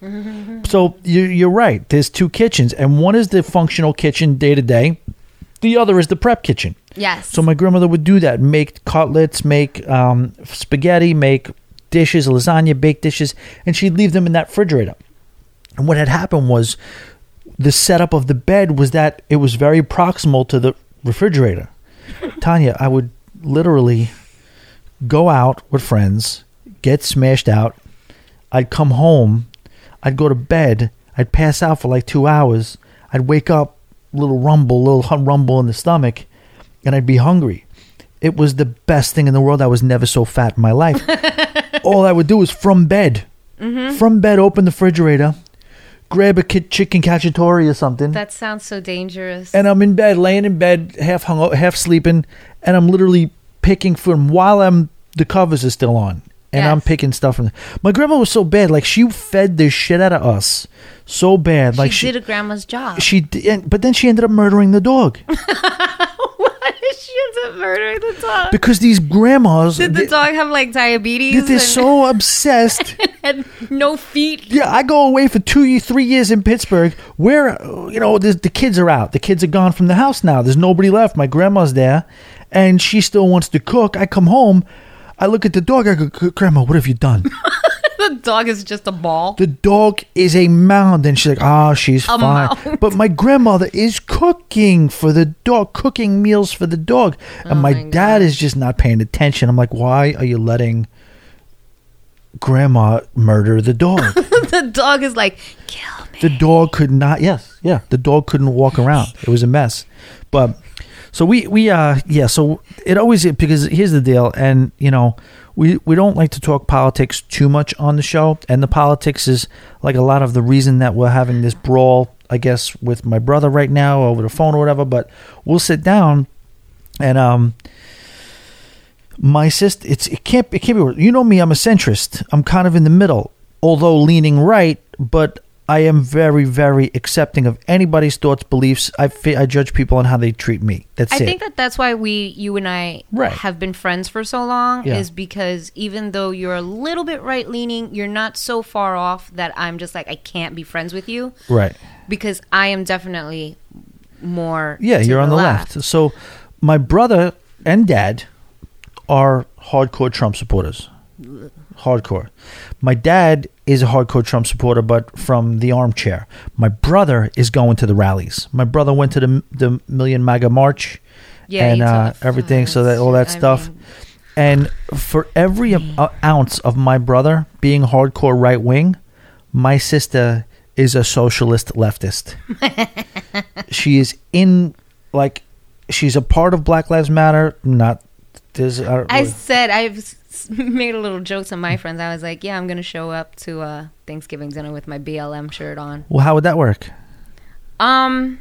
Speaker 1: so you, you're right. There's two kitchens, and one is the functional kitchen day to day. The other is the prep kitchen.
Speaker 2: yes.
Speaker 1: So my grandmother would do that: make cutlets, make um, spaghetti, make dishes, lasagna, baked dishes, and she'd leave them in that refrigerator. And what had happened was, the setup of the bed was that it was very proximal to the refrigerator. Tanya, I would literally go out with friends, get smashed out. I'd come home, I'd go to bed, I'd pass out for like two hours. I'd wake up, little rumble, little rumble in the stomach, and I'd be hungry. It was the best thing in the world. I was never so fat in my life. All I would do is from bed, mm-hmm. from bed, open the refrigerator, grab a ki- chicken cacciatore or something,
Speaker 2: That sounds so dangerous.
Speaker 1: and I'm in bed, laying in bed, half hung, half sleeping, and I'm literally picking from while I'm the covers are still on, and I'm picking stuff from. My grandma was so bad, like she fed the shit out of us, so bad, like
Speaker 2: she
Speaker 1: she
Speaker 2: did a grandma's job.
Speaker 1: she did, but then she ended up murdering the dog
Speaker 2: she end up murdering the dog?
Speaker 1: because these grandmas,
Speaker 2: Did the
Speaker 1: they,
Speaker 2: dog have like diabetes?
Speaker 1: they're
Speaker 2: and
Speaker 1: so obsessed.
Speaker 2: had no feet.
Speaker 1: Yeah, I go away for two, three years in Pittsburgh. Where you know the, the kids are out. The kids are gone from the house now. There's nobody left. My grandma's there, and she still wants to cook. I come home, I look at the dog. I go, Grandma, what have you done?
Speaker 2: The dog is just a ball.
Speaker 1: the dog is a mound, and she's like, ah, she's
Speaker 2: A
Speaker 1: fine.
Speaker 2: mound.
Speaker 1: But my grandmother is cooking for the dog, cooking meals for the dog, and my,
Speaker 2: Oh my
Speaker 1: dad is just not paying attention. I'm like, why are you letting? Grandma murder the dog.
Speaker 2: the dog is like, kill me.
Speaker 1: the dog could not yes yeah the dog couldn't walk around it was a mess but so we we uh yeah so it always because here's the deal and you know we we don't like to talk politics too much on the show and the politics is like a lot of the reason that we're having this brawl i guess with my brother right now over the phone or whatever but we'll sit down and um my sister it's it can't it can't be you know me i'm a centrist. I'm kind of in the middle although leaning right but i am very very accepting of anybody's thoughts beliefs i fi- i judge people on how they treat me that's
Speaker 2: I
Speaker 1: it
Speaker 2: think that that's why we, you and I,
Speaker 1: Right.
Speaker 2: have been friends for so long.
Speaker 1: Yeah.
Speaker 2: Is because even though you're a little bit right leaning, you're not so far off that I'm just like I can't be friends with you
Speaker 1: right
Speaker 2: because I am definitely more.
Speaker 1: yeah
Speaker 2: to
Speaker 1: you're on the left. so my brother and dad are hardcore trump supporters hardcore my dad is a hardcore trump supporter but from the armchair. My brother is going to the rallies. My brother went to the the million maga march
Speaker 2: Yeah,
Speaker 1: and uh, everything so that all that
Speaker 2: I
Speaker 1: stuff.
Speaker 2: mean-
Speaker 1: and for every uh, ounce of my brother being hardcore right wing my sister is a socialist leftist. She is in like she's a part of black lives matter not there's uh,
Speaker 2: I said I've made a little jokes to my friends. I was like, "Yeah, I'm gonna show up to uh, Thanksgiving dinner with my BLM shirt on."
Speaker 1: well how would that work
Speaker 2: Um,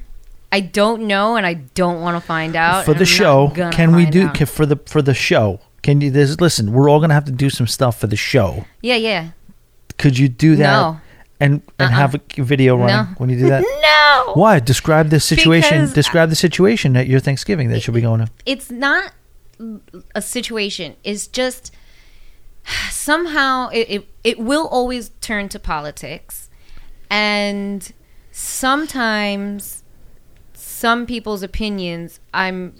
Speaker 2: I don't know, and I don't want to find out.
Speaker 1: for the
Speaker 2: I'm
Speaker 1: show can we do can, for the for the show can you there's listen we're all gonna have to do some stuff for the show
Speaker 2: Yeah, yeah.
Speaker 1: could you do that
Speaker 2: No.
Speaker 1: and and
Speaker 2: Uh-uh.
Speaker 1: have a video running
Speaker 2: No.
Speaker 1: when you do that
Speaker 2: No.
Speaker 1: Why? Describe the situation.
Speaker 2: Because-
Speaker 1: describe the situation at your Thanksgiving that you'll be going to.
Speaker 2: it's not a situation it's just somehow it, it, it will always turn to politics and sometimes some people's opinions i'm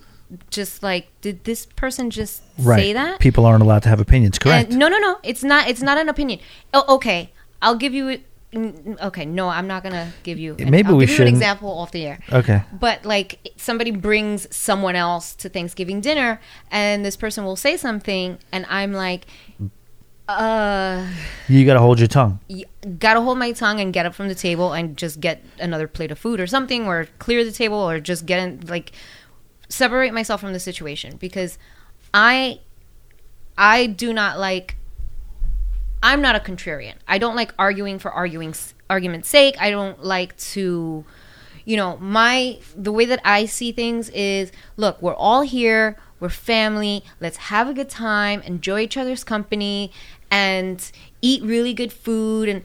Speaker 2: just like did this person just
Speaker 1: Right.
Speaker 2: say that
Speaker 1: People aren't allowed to have opinions. Correct.
Speaker 2: And no, no, no. It's not. It's not an opinion. Oh, okay. I'll give you. Okay, no, I'm not gonna give you. an-
Speaker 1: Maybe
Speaker 2: I'll
Speaker 1: we
Speaker 2: give you an example off the air.
Speaker 1: okay.
Speaker 2: But like somebody brings someone else to Thanksgiving dinner, and this person will say something, and I'm like, uh,
Speaker 1: You got to hold your tongue.
Speaker 2: y- gotta hold my tongue and get up from the table and just get another plate of food or something, or clear the table, or just get in like separate myself from the situation because I I do not like I'm not a contrarian. I don't like arguing for arguing argument's sake. I don't like to you know, my the way that I see things is look, we're all here, we're family, let's have a good time, enjoy each other's company and eat really good food and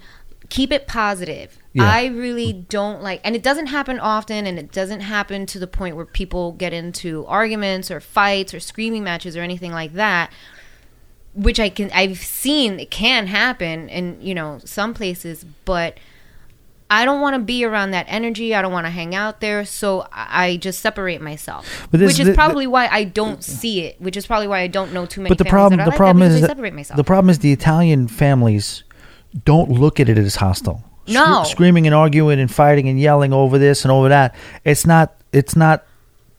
Speaker 2: keep it positive.
Speaker 1: Yeah.
Speaker 2: I really don't like and it doesn't happen often and it doesn't happen to the point where people get into arguments or fights or screaming matches or anything like that which I can I've seen it can happen in you know some places, but I don't want to be around that energy. I don't want to hang out there, so I just separate myself.
Speaker 1: But this-
Speaker 2: which is
Speaker 1: the-
Speaker 2: probably why I don't see it. Which is probably why I don't know too many.
Speaker 1: But the problem, the
Speaker 2: like
Speaker 1: problem
Speaker 2: that
Speaker 1: is, that-
Speaker 2: separate myself.
Speaker 1: the problem is the Italian families don't look at it as hostile.
Speaker 2: No.
Speaker 1: screaming and arguing and fighting and yelling over this and over that. It's not. It's not.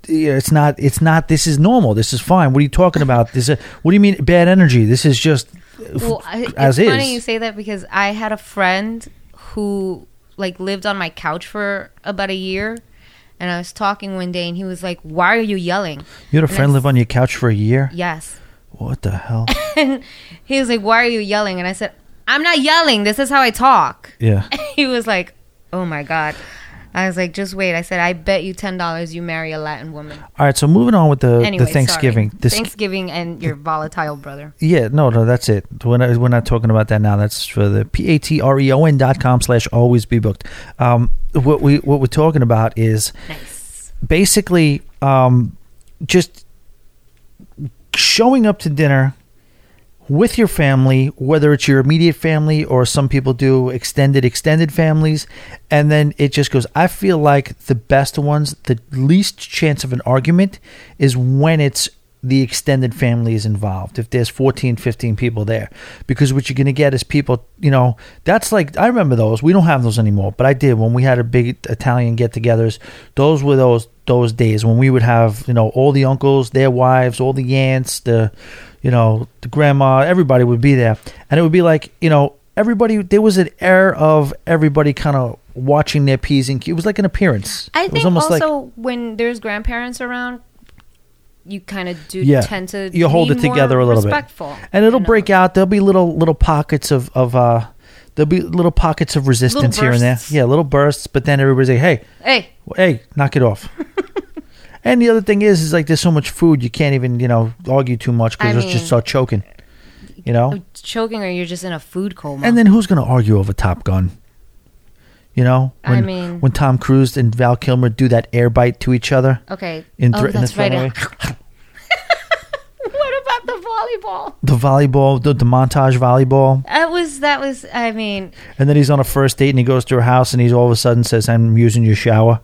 Speaker 1: Yeah, It's not. It's not. This is normal. This is fine. What are you talking about? This. Is, what do you mean bad energy? This is just
Speaker 2: Well, I- it's
Speaker 1: as is.
Speaker 2: funny you say that because I had a friend who like lived on my couch for about a year, and I was talking one day, and he was like, "Why are you yelling?"
Speaker 1: you had a
Speaker 2: And
Speaker 1: friend
Speaker 2: I
Speaker 1: live on your couch for a year.
Speaker 2: Yes,
Speaker 1: What the hell?
Speaker 2: and he was like, "Why are you yelling?" And I said, "I'm not yelling. This is how I talk."
Speaker 1: Yeah.
Speaker 2: he was like, "Oh my god." I was like, just wait. I said, I bet you ten dollars you marry a Latin woman.
Speaker 1: All right. So moving on with the
Speaker 2: Anyway,
Speaker 1: the Thanksgiving.
Speaker 2: sorry.
Speaker 1: This
Speaker 2: Thanksgiving and your volatile brother.
Speaker 1: Yeah, no, no, that's it. We're not, we're not talking about that now. That's for the p a t r e o n dot com slash always be booked. Um, what we what we're talking about is
Speaker 2: Nice.
Speaker 1: basically um, just showing up to dinner with your family, whether it's your immediate family or some people do extended extended families, and then it just goes. I feel like the best ones, the least chance of an argument, is when it's the extended family is involved if there's 14 15 people there because what you're going to get is people you know that's like i remember those we don't have those anymore but i did when we had a big italian get-togethers those were those those days when we would have you know all the uncles their wives all the aunts the you know the grandma everybody would be there and it would be like you know everybody there was an air of everybody kind of watching their p's and Q's. it was like an appearance
Speaker 2: I
Speaker 1: it was
Speaker 2: think also
Speaker 1: like
Speaker 2: when there's grandparents around, you kind of do
Speaker 1: Yeah.
Speaker 2: tend to
Speaker 1: You hold
Speaker 2: be
Speaker 1: it together a little bit.
Speaker 2: respectful,
Speaker 1: and it'll
Speaker 2: you know?
Speaker 1: break out. There'll be little little pockets of of uh, there'll be little pockets of resistance here and there. Yeah, little bursts. But then everybody's like, hey,
Speaker 2: Hey,
Speaker 1: hey, knock it off. and the other thing is, is like there's so much food you can't even you know argue too much because it's just
Speaker 2: mean-
Speaker 1: start choking. You know, oh,
Speaker 2: choking or you're just in a food coma.
Speaker 1: and then who's gonna argue over Top Gun? You know,
Speaker 2: I
Speaker 1: when
Speaker 2: mean-
Speaker 1: when Tom Cruise and Val Kilmer do that air bite to each other
Speaker 2: okay.
Speaker 1: in,
Speaker 2: oh,
Speaker 1: thr- in
Speaker 2: that's right.
Speaker 1: throwaway.
Speaker 2: what about the volleyball?
Speaker 1: the volleyball, the, the montage volleyball.
Speaker 2: That was that was. I mean,
Speaker 1: And then he's on a first date and he goes to her house and he's all of a sudden says, "I'm using your shower."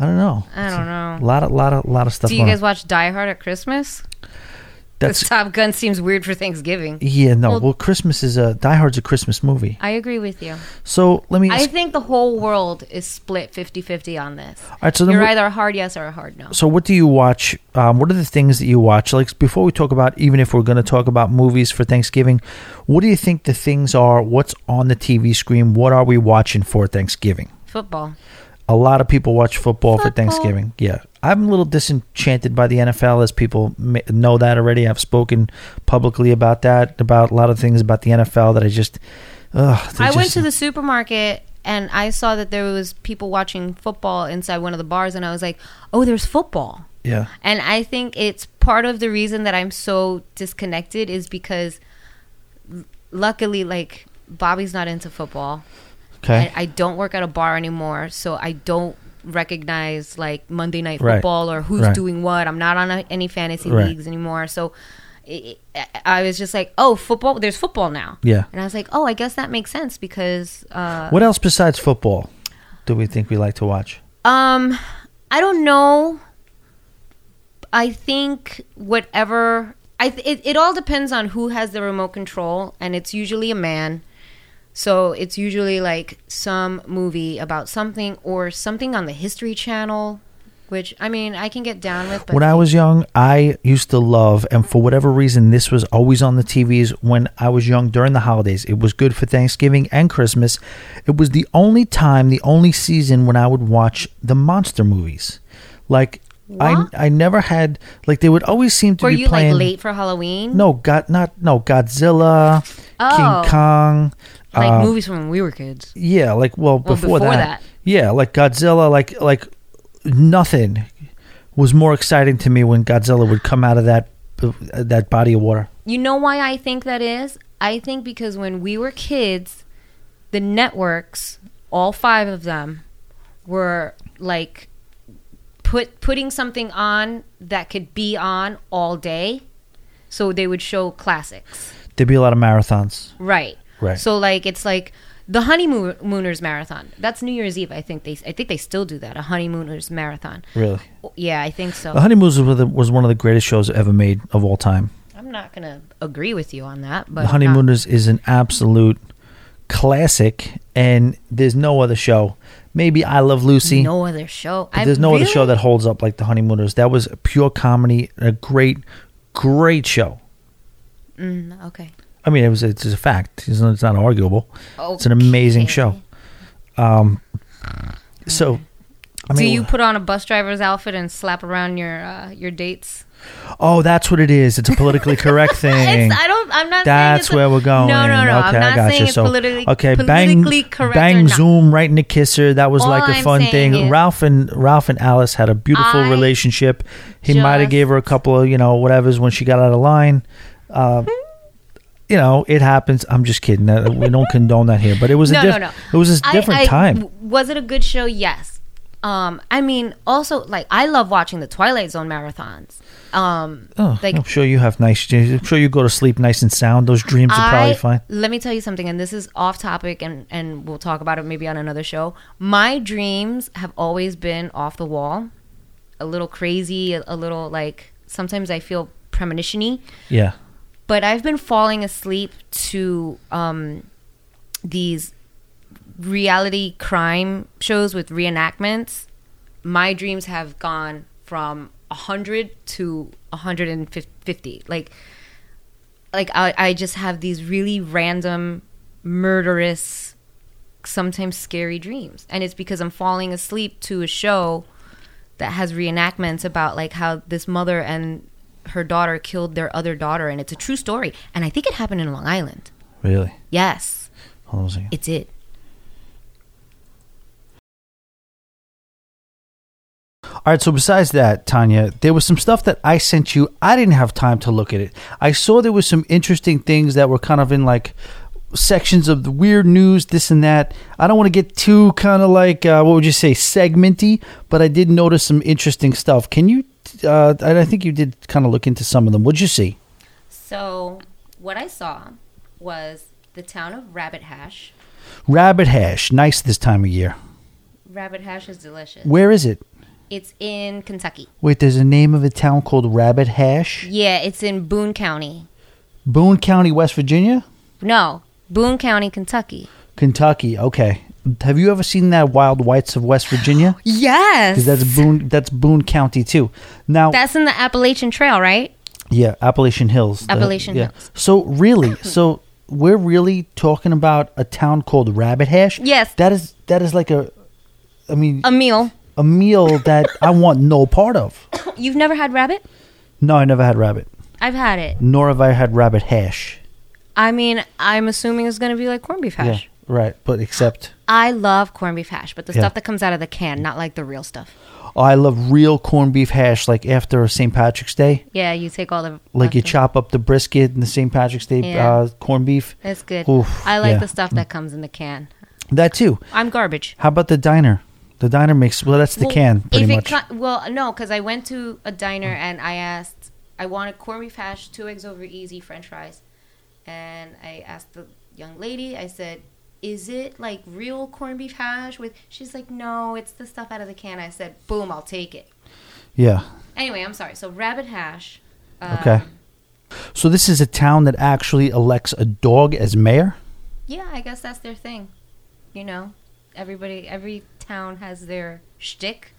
Speaker 1: I don't know.
Speaker 2: I don't know.
Speaker 1: A lot of lot of lot of stuff.
Speaker 2: Do you guys
Speaker 1: on.
Speaker 2: watch Die Hard at Christmas?
Speaker 1: That's
Speaker 2: Top Gun seems weird for Thanksgiving.
Speaker 1: yeah. No.
Speaker 2: Well-
Speaker 1: Well, Christmas is a Die Hard's a Christmas movie.
Speaker 2: I agree with you.
Speaker 1: So let me.
Speaker 2: I think the whole world is split 50-50 on this.
Speaker 1: all right. So
Speaker 2: You're either a hard yes or a hard no.
Speaker 1: so what do you watch? Um, what are the things that you watch? Like before we talk about, even if we're going to talk about movies for Thanksgiving, what do you think the things are? What's on the TV screen? What are we watching for Thanksgiving?
Speaker 2: Football.
Speaker 1: A lot of people watch football, for Thanksgiving. Yeah. I'm a little disenchanted by the NFL, as people know that already. I've spoken publicly about that, about a lot of things about the NFL that I just. Ugh,
Speaker 2: I went to the supermarket and I saw that there was people watching football inside one of the bars and I was like, "Oh, there's football."
Speaker 1: Yeah.
Speaker 2: And I think it's part of the reason that I'm so disconnected is because luckily like Bobby's not into football.
Speaker 1: Okay.
Speaker 2: I, I don't work at a bar anymore, so I don't recognize like Monday night
Speaker 1: Right.
Speaker 2: football or who's
Speaker 1: Right.
Speaker 2: doing what. I'm not on a, any fantasy
Speaker 1: Right.
Speaker 2: leagues anymore, so i I I was just like, oh, football. There's football now.
Speaker 1: Yeah.
Speaker 2: And I was like, oh, I guess that makes sense because, uh,
Speaker 1: What else besides football do we think we like to watch?
Speaker 2: um, I don't know. I think whatever I th- it, it all depends on who has the remote control, and it's usually a man. So it's usually like some movie about something or something on the History Channel, which I mean I can get down with. But
Speaker 1: When I was young, I used to love, and for whatever reason, this was always on the TVs when I was young during the holidays. It was good for Thanksgiving and Christmas. It was the only time, the only season when I would watch the monster movies. Like I, I never had like they would always seem to
Speaker 2: were
Speaker 1: be
Speaker 2: you
Speaker 1: playing.
Speaker 2: like late for Halloween?
Speaker 1: No, God, not no Godzilla,
Speaker 2: Oh.
Speaker 1: King Kong.
Speaker 2: Like
Speaker 1: uh,
Speaker 2: movies from when we were kids.
Speaker 1: Yeah, like well,
Speaker 2: Well,
Speaker 1: before,
Speaker 2: before
Speaker 1: that.
Speaker 2: that.
Speaker 1: Yeah, like Godzilla, like like nothing was more exciting to me when Godzilla would come out of that that body of water.
Speaker 2: You know why I think that is? I think because when we were kids, the networks, all five of them, were like put putting something on that could be on all day. So they would show classics.
Speaker 1: There'd be a lot of marathons.
Speaker 2: Right.
Speaker 1: Right.
Speaker 2: So like it's like the honeymooners marathon. That's New Year's Eve. I think they I think they still do that. A honeymooners marathon.
Speaker 1: Really,
Speaker 2: Yeah, I think so.
Speaker 1: The Honeymooners was, the- was one of the greatest shows ever made of all time.
Speaker 2: I'm not gonna agree with you on that, but
Speaker 1: The Honeymooners is an absolute classic, and there's no other show. Maybe I Love Lucy.
Speaker 2: No other show.
Speaker 1: there's no other show that holds up like The Honeymooners. That was pure comedy, a great, great show.
Speaker 2: Mm, okay.
Speaker 1: I mean, it was it's a fact. It's not, it's not arguable. It's an amazing show. Um, so, I
Speaker 2: Do you put on a bus driver's outfit and slap around your uh, your dates?
Speaker 1: oh, that's what it is. It's a politically correct thing.
Speaker 2: It's, I don't. I'm not. saying
Speaker 1: That's
Speaker 2: it's a-
Speaker 1: where we're going.
Speaker 2: No, no, no.
Speaker 1: Okay,
Speaker 2: I'm not
Speaker 1: I got
Speaker 2: saying
Speaker 1: you.
Speaker 2: it's
Speaker 1: So,
Speaker 2: politically,
Speaker 1: okay,
Speaker 2: politically
Speaker 1: bang,
Speaker 2: correct.
Speaker 1: bang, zoom, right in the kisser. That was
Speaker 2: All
Speaker 1: like a
Speaker 2: I'm
Speaker 1: fun thing. Ralph and Ralph and Alice had a beautiful
Speaker 2: I
Speaker 1: relationship. He might have gave her a couple of you know whatever's when she got out of line. Uh, you know, it happens. I'm just kidding. We don't condone that here, but it was
Speaker 2: No,
Speaker 1: a diff-
Speaker 2: no, no.
Speaker 1: It was a
Speaker 2: I-
Speaker 1: different
Speaker 2: I-
Speaker 1: time.
Speaker 2: Was it a good show? Yes. Um, I mean, also like I love watching the Twilight Zone marathons. Um,
Speaker 1: Oh,
Speaker 2: like
Speaker 1: I'm sure you have nice. I'm sure you go to sleep nice and sound. Those dreams are probably fine.
Speaker 2: Let me tell you something, and this is off topic, and and we'll talk about it maybe on another show. My dreams have always been off the wall, a little crazy, a, a little like sometimes I feel premonitiony,
Speaker 1: Yeah.
Speaker 2: But I've been falling asleep to um, these reality crime shows with reenactments. My dreams have gone from a hundred to a hundred and fifty. Like, like I, I just have these really random, murderous, sometimes scary dreams, and it's because I'm falling asleep to a show that has reenactments about like how this mother and her daughter killed their other daughter, and it's a true story. And I think it happened in Long Island.
Speaker 1: Really.
Speaker 2: Yes,
Speaker 1: Hold on a second.
Speaker 2: it's it.
Speaker 1: All right, so besides that, Tanya, there was some stuff that I sent you. I didn't have time to look at it. I saw there was some interesting things that were kind of in like sections of the weird news, this and that. I don't want to get too kind of like uh, what would you say, segmenty, but I did notice some interesting stuff. Can you? Uh, I I think you did kind of look into some of them. What'd you see?
Speaker 2: So what I saw was the town of Rabbit Hash.
Speaker 1: Rabbit hash, nice this time of year.
Speaker 2: Rabbit Hash is delicious.
Speaker 1: Where is it?
Speaker 2: It's in Kentucky.
Speaker 1: Wait, there's a name of a town called Rabbit Hash,
Speaker 2: Yeah, it's in Boone County.
Speaker 1: Boone County, West Virginia,
Speaker 2: No, Boone County, Kentucky.
Speaker 1: Kentucky. Okay. Have you ever seen that Wild Whites of West Virginia?
Speaker 2: Yes.
Speaker 1: because that's Boone. That's Boone County too. Now,
Speaker 2: That's in the Appalachian Trail, right?
Speaker 1: yeah, Appalachian Hills. the-
Speaker 2: Appalachian
Speaker 1: yeah.
Speaker 2: Hills.
Speaker 1: So really, so we're really talking about a town called Rabbit Hash.
Speaker 2: Yes.
Speaker 1: That is that is like a, I mean,
Speaker 2: A meal.
Speaker 1: a meal that I want no part of.
Speaker 2: You've never had rabbit?
Speaker 1: No, I never had rabbit.
Speaker 2: I've had it.
Speaker 1: Nor have I had rabbit hash.
Speaker 2: I mean, I'm assuming it's going to be like corned beef hash.
Speaker 1: Yeah, right. But except,
Speaker 2: I love corned beef hash, but the
Speaker 1: Yeah.
Speaker 2: stuff that comes out of the can, not like the real stuff.
Speaker 1: oh, I love real corned beef hash. Like after St. Patrick's Day,
Speaker 2: Yeah, you take all the.
Speaker 1: like you
Speaker 2: leftovers.
Speaker 1: chop up the brisket and the St. Patrick's Day
Speaker 2: Yeah.
Speaker 1: uh, corned beef.
Speaker 2: It's good.
Speaker 1: Oof,
Speaker 2: I like
Speaker 1: yeah.
Speaker 2: the stuff that comes in the can.
Speaker 1: That too.
Speaker 2: I'm garbage.
Speaker 1: How about the diner? The diner makes well. That's the
Speaker 2: Well,
Speaker 1: can pretty
Speaker 2: if it
Speaker 1: much.
Speaker 2: co- well, no, because I went to a diner and I asked, I wanted corned beef hash, two eggs over easy, French fries, and I asked the young lady. I said, "Is it like real corned beef hash?" With she's like, "No, it's the stuff out of the can." I said, "Boom, I'll take it."
Speaker 1: yeah.
Speaker 2: Anyway, I'm sorry. So rabbit hash. Um,
Speaker 1: Okay. So this is a town that actually elects a dog as mayor.
Speaker 2: Yeah, I guess that's their thing. You know, everybody, every town has their shtick.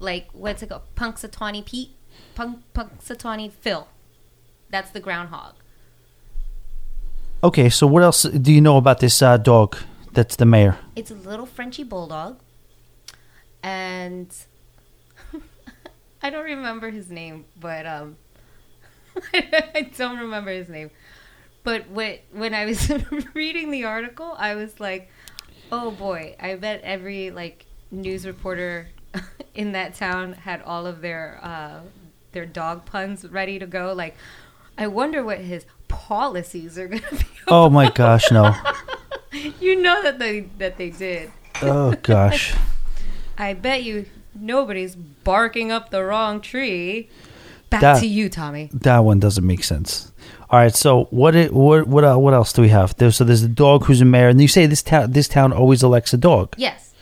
Speaker 2: Like, what's it called? Punxsutawney Pete? Punk, Punxsutawney Phil. That's the groundhog.
Speaker 1: Okay, so what else do you know about this uh, dog that's the mayor?
Speaker 2: It's a little Frenchy bulldog. And I don't remember his name, but um, I don't remember his name. But when when I was reading the article, I was like, "Oh boy! I bet every like news reporter in that town had all of their uh, their dog puns ready to go." Like, I wonder what his policies are going to be.
Speaker 1: Oh my gosh, no.
Speaker 2: You know that they that they did.
Speaker 1: Oh gosh.
Speaker 2: I bet you nobody's barking up the wrong tree. Back
Speaker 1: That-
Speaker 2: to you, Tommy.
Speaker 1: That one doesn't make sense. All right, so what it, what what uh, what else do we have? There, so there's a dog who's a mayor, and you say this town this town always elects a dog.
Speaker 2: Yes.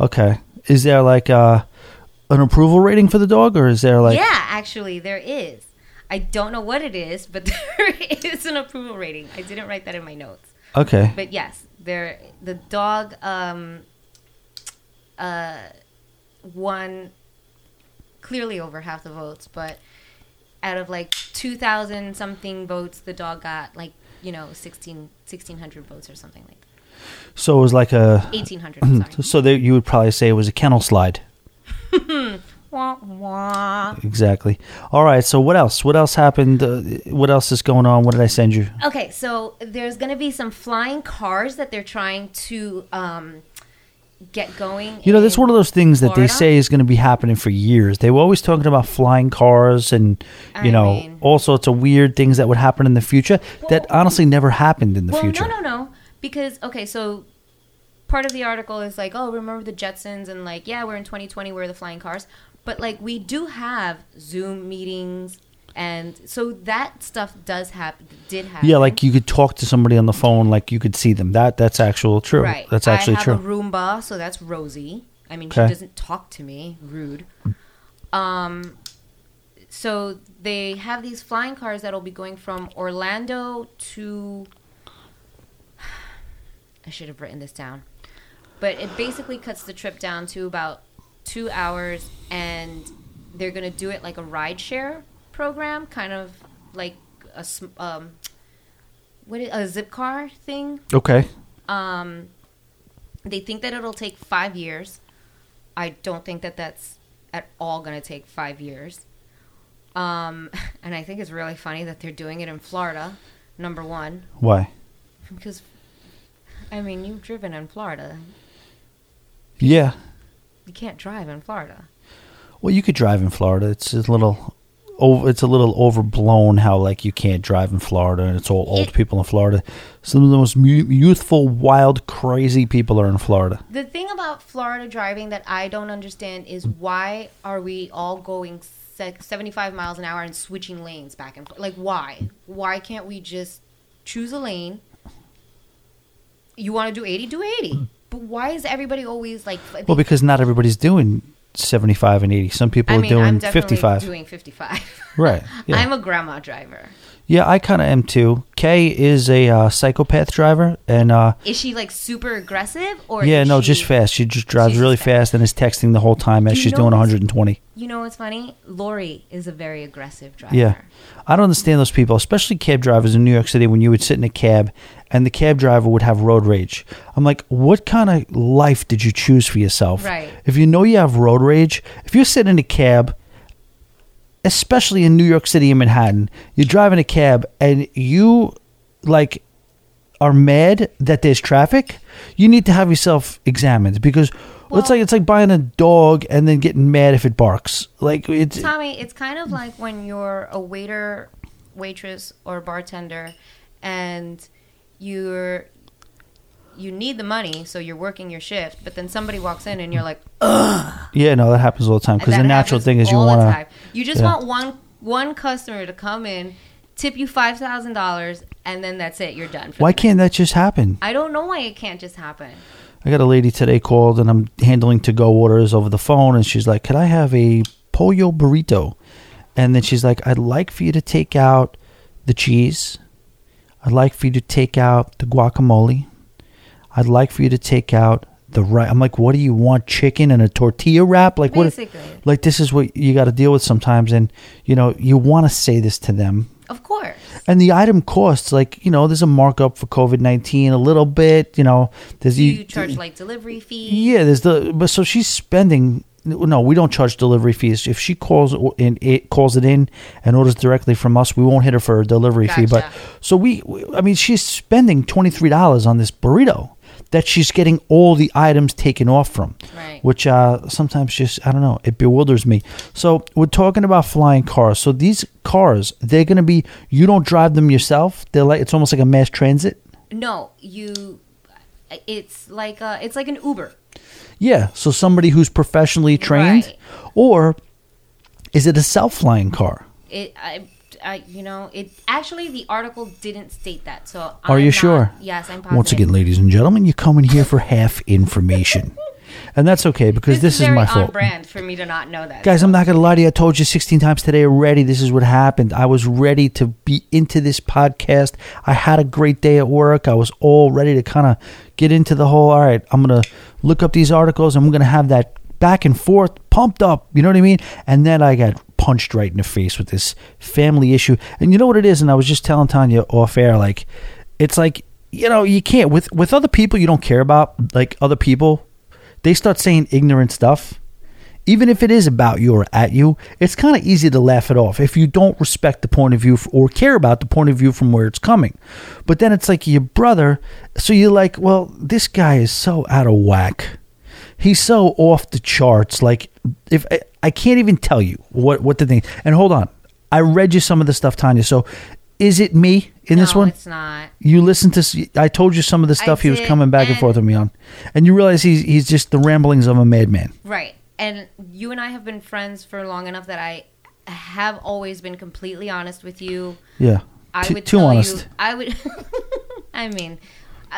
Speaker 1: Okay, is there like uh, an approval rating for the dog, or is there like
Speaker 2: yeah, actually, there is. I don't know what it is, but there is an approval rating. I didn't write that in my notes.
Speaker 1: Okay.
Speaker 2: But yes, there the dog um uh won clearly over half the votes, but out of like 2000 something votes the dog got like, you know, 16 1600 votes or something like that.
Speaker 1: So it was like a.
Speaker 2: 1800, sorry.
Speaker 1: So there, you would probably say it was a kennel slide.
Speaker 2: Wah, wah.
Speaker 1: Exactly. All right. So what else? What else happened? Uh, what else is going on? What did I send you?
Speaker 2: Okay, so there's going to be some flying cars that they're trying to um get going.
Speaker 1: You know, that's one of those things that they say is going to be happening for years. They were always talking about flying cars and, you
Speaker 2: I
Speaker 1: know,
Speaker 2: mean-
Speaker 1: all sorts of weird things that would happen in the future that honestly never happened in the
Speaker 2: well,
Speaker 1: future.
Speaker 2: no, no, no. Because okay, so part of the article is like, oh, remember the Jetsons and like, yeah, we're in 2020, we're the flying cars, but like we do have Zoom meetings, and so that stuff does happen. Did happen.
Speaker 1: Yeah, like you could talk to somebody on the phone, like you could see them. That that's actual true.
Speaker 2: right.
Speaker 1: That's actually
Speaker 2: I have
Speaker 1: true.
Speaker 2: a Roomba, so that's Rosie. I mean,
Speaker 1: Okay.
Speaker 2: she doesn't talk to me. Rude. Um. So they have these flying cars that'll be going from Orlando to. I should have written this down, but it basically cuts the trip down to about two hours, and they're gonna do it like a rideshare program, kind of like a um, what is, a Zipcar thing.
Speaker 1: okay.
Speaker 2: Um, they think that it'll take five years. I don't think that that's at all going to take five years. Um, and I think it's really funny that they're doing it in Florida, number one,
Speaker 1: Why?
Speaker 2: because, I mean, you've driven in Florida.
Speaker 1: Yeah.
Speaker 2: You can't drive in Florida.
Speaker 1: Well, you could drive in Florida. It's a little over. It's a little overblown how like you can't drive in Florida, and it's all old
Speaker 2: It-
Speaker 1: people in Florida. Some of the most youthful, wild, crazy people are in Florida.
Speaker 2: The thing about Florida driving that I don't understand is mm. why are we all going 75 miles an hour and switching lanes back and forth? Like, why? Why can't we just choose a lane? You want to do 80, do 80. But why is everybody always like.
Speaker 1: Well, because not everybody's doing seventy-five and eighty. Some people
Speaker 2: I
Speaker 1: are
Speaker 2: mean,
Speaker 1: doing
Speaker 2: I'm definitely
Speaker 1: fifty-five.
Speaker 2: doing 55.
Speaker 1: Right. Yeah.
Speaker 2: I'm a grandma driver.
Speaker 1: Yeah, I kind of am too. Kay is a uh, psychopath driver, and uh,
Speaker 2: Is she like super aggressive or
Speaker 1: yeah,
Speaker 2: is
Speaker 1: no,
Speaker 2: she-
Speaker 1: just fast. She just drives
Speaker 2: she's
Speaker 1: really
Speaker 2: fast.
Speaker 1: fast and is texting the whole time as
Speaker 2: you
Speaker 1: she's
Speaker 2: know
Speaker 1: doing
Speaker 2: this-
Speaker 1: 120.
Speaker 2: You know what's funny? Lori is a very aggressive driver.
Speaker 1: Yeah. I don't understand those people, especially cab drivers in New York City when you would sit in a cab and the cab driver would have road rage. I'm like, what kind of life did you choose for yourself?
Speaker 2: Right.
Speaker 1: If you know you have road rage, if you're sitting in a cab, especially in New York City and Manhattan, you're driving a cab and you like are mad that there's traffic, you need to have yourself examined because well, it's like it's like buying a dog and then getting mad if it barks. Like it's
Speaker 2: Tommy, it's kind of like when you're a waiter, waitress, or bartender, and you're you need the money, so you're working your shift, but then somebody walks in and you're like, ugh.
Speaker 1: Yeah, no, that happens all the time because the natural thing is you want
Speaker 2: time.
Speaker 1: to.
Speaker 2: You just
Speaker 1: yeah.
Speaker 2: want one one customer to come in, tip you five thousand dollars, and then that's it. You're done. For
Speaker 1: Why can't that just happen?
Speaker 2: I don't know why it can't just happen.
Speaker 1: I got a lady today called and I'm handling to go orders over the phone and she's like, "Could I have a pollo burrito?" And then she's like, "I'd like for you to take out the cheese. I'd like for you to take out the guacamole. I'd like for you to take out the right. I'm like, "What do you want? Chicken and a tortilla wrap? Like what?" Like this is what you got to deal with sometimes, and you know you want to say this to them,
Speaker 2: of course.
Speaker 1: and the item costs like you know there's a markup for COVID nineteen a little bit. You know, there's
Speaker 2: Do you charge like delivery fee?
Speaker 1: yeah, there's the but so she's spending. No, we don't charge delivery fees. If she calls in, it calls it in and orders directly from us, we won't hit her for a delivery fee. But so we, we- I mean, she's spending twenty three dollars on this burrito that she's getting all the items taken off from,
Speaker 2: Right.
Speaker 1: which uh, sometimes just I don't know, it bewilders me. So we're talking about flying cars. So these cars, they're gonna be. You don't drive them yourself. They're like it's almost like a mass transit.
Speaker 2: No, you. It's like a, it's like an Uber.
Speaker 1: Yeah, so somebody who's professionally trained,
Speaker 2: Right.
Speaker 1: or is it a self-flying car?
Speaker 2: It, I, I, you know, it actually the article didn't state that. So
Speaker 1: Are
Speaker 2: I'm
Speaker 1: you
Speaker 2: not-
Speaker 1: sure?
Speaker 2: Yes, I'm positive.
Speaker 1: Once again, ladies and gentlemen, you come in here for half information. and that's okay because this, is,
Speaker 2: very
Speaker 1: my
Speaker 2: on
Speaker 1: fault.
Speaker 2: brand for me to not know that.
Speaker 1: Guys,
Speaker 2: so.
Speaker 1: I'm not gonna lie to you. I told you 16 times today already. This is what happened. I was ready to be into this podcast. I had a great day at work. I was all ready to kind of get into the whole. All right, I'm gonna look up these articles. I'm gonna have that back and forth, pumped up. You know what I mean? And then I got punched right in the face with this family issue. And you know what it is? And I was just telling Tanya off air, like, it's like you know you can't with with other people you don't care about, like other people. They start saying ignorant stuff even if it is about you or at you, it's kind of easy to laugh it off if you don't respect the point of view or care about the point of view from where it's coming. But then it's like your brother, so you're like, well, this guy is so out of whack. He's so off the charts. Like, if I, I can't even tell you what what the thing. And hold on, I read you some of the stuff, Tanya. So, is it me in this one?
Speaker 2: it's not.
Speaker 1: You listened to. I told you some of the stuff he was coming back and,
Speaker 2: and-
Speaker 1: forth with me on, and you realize he's he's just the ramblings of a madman.
Speaker 2: Right. And you and I have been friends for long enough that I have always been completely honest with you.
Speaker 1: Yeah,
Speaker 2: I
Speaker 1: Too-
Speaker 2: would
Speaker 1: too honest.
Speaker 2: you. I would. I mean,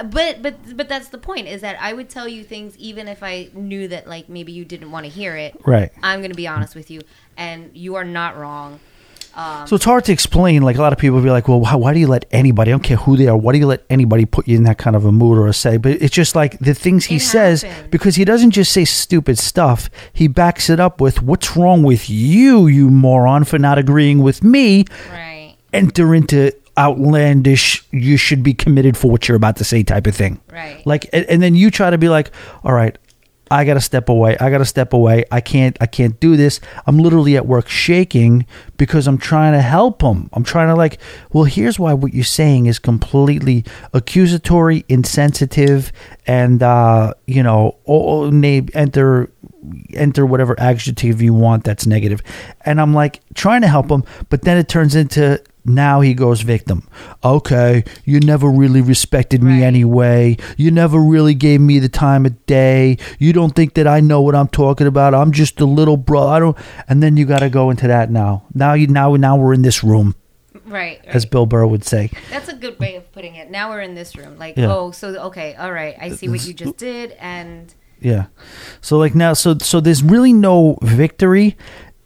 Speaker 2: but but but that's the point is that I would tell you things even if I knew that like maybe you didn't want to hear it.
Speaker 1: Right.
Speaker 2: I'm going to be honest with you, and you are not wrong. Um,
Speaker 1: So it's hard to explain. Like a lot of people be like, "Well, why, why do you let anybody? I don't care who they are. Why do you let anybody put you in that kind of a mood or a say?" But it's just like the things he says
Speaker 2: happens.
Speaker 1: because he doesn't just say stupid stuff. He backs it up with, "What's wrong with you, you moron, for not agreeing with me?"
Speaker 2: right.
Speaker 1: Enter into outlandish. You should be committed for what you're about to say, type of thing.
Speaker 2: Right.
Speaker 1: Like, and, and then you try to be like, "All right." I gotta step away. I gotta step away. I can't. I can't do this. I'm literally at work shaking because I'm trying to help him. I'm trying to like. Well, here's why what you're saying is completely accusatory, insensitive, and uh, you know, oh, name enter enter whatever adjective you want that's negative. And I'm like trying to help him, but then it turns into now he goes victim. Okay, you never really respected me
Speaker 2: Right.
Speaker 1: anyway. You never really gave me the time of day. You don't think that I know what I'm talking about. I'm just a little bro. I don't. And then you got to go into that now. Now you now now we're in this room,
Speaker 2: Right.
Speaker 1: as. Bill Burr would say.
Speaker 2: That's a good way of putting it. Now we're in this room. Like,
Speaker 1: Yeah.
Speaker 2: oh, so okay, all right. I see what you just did, and
Speaker 1: Yeah. So like now so so there's really no victory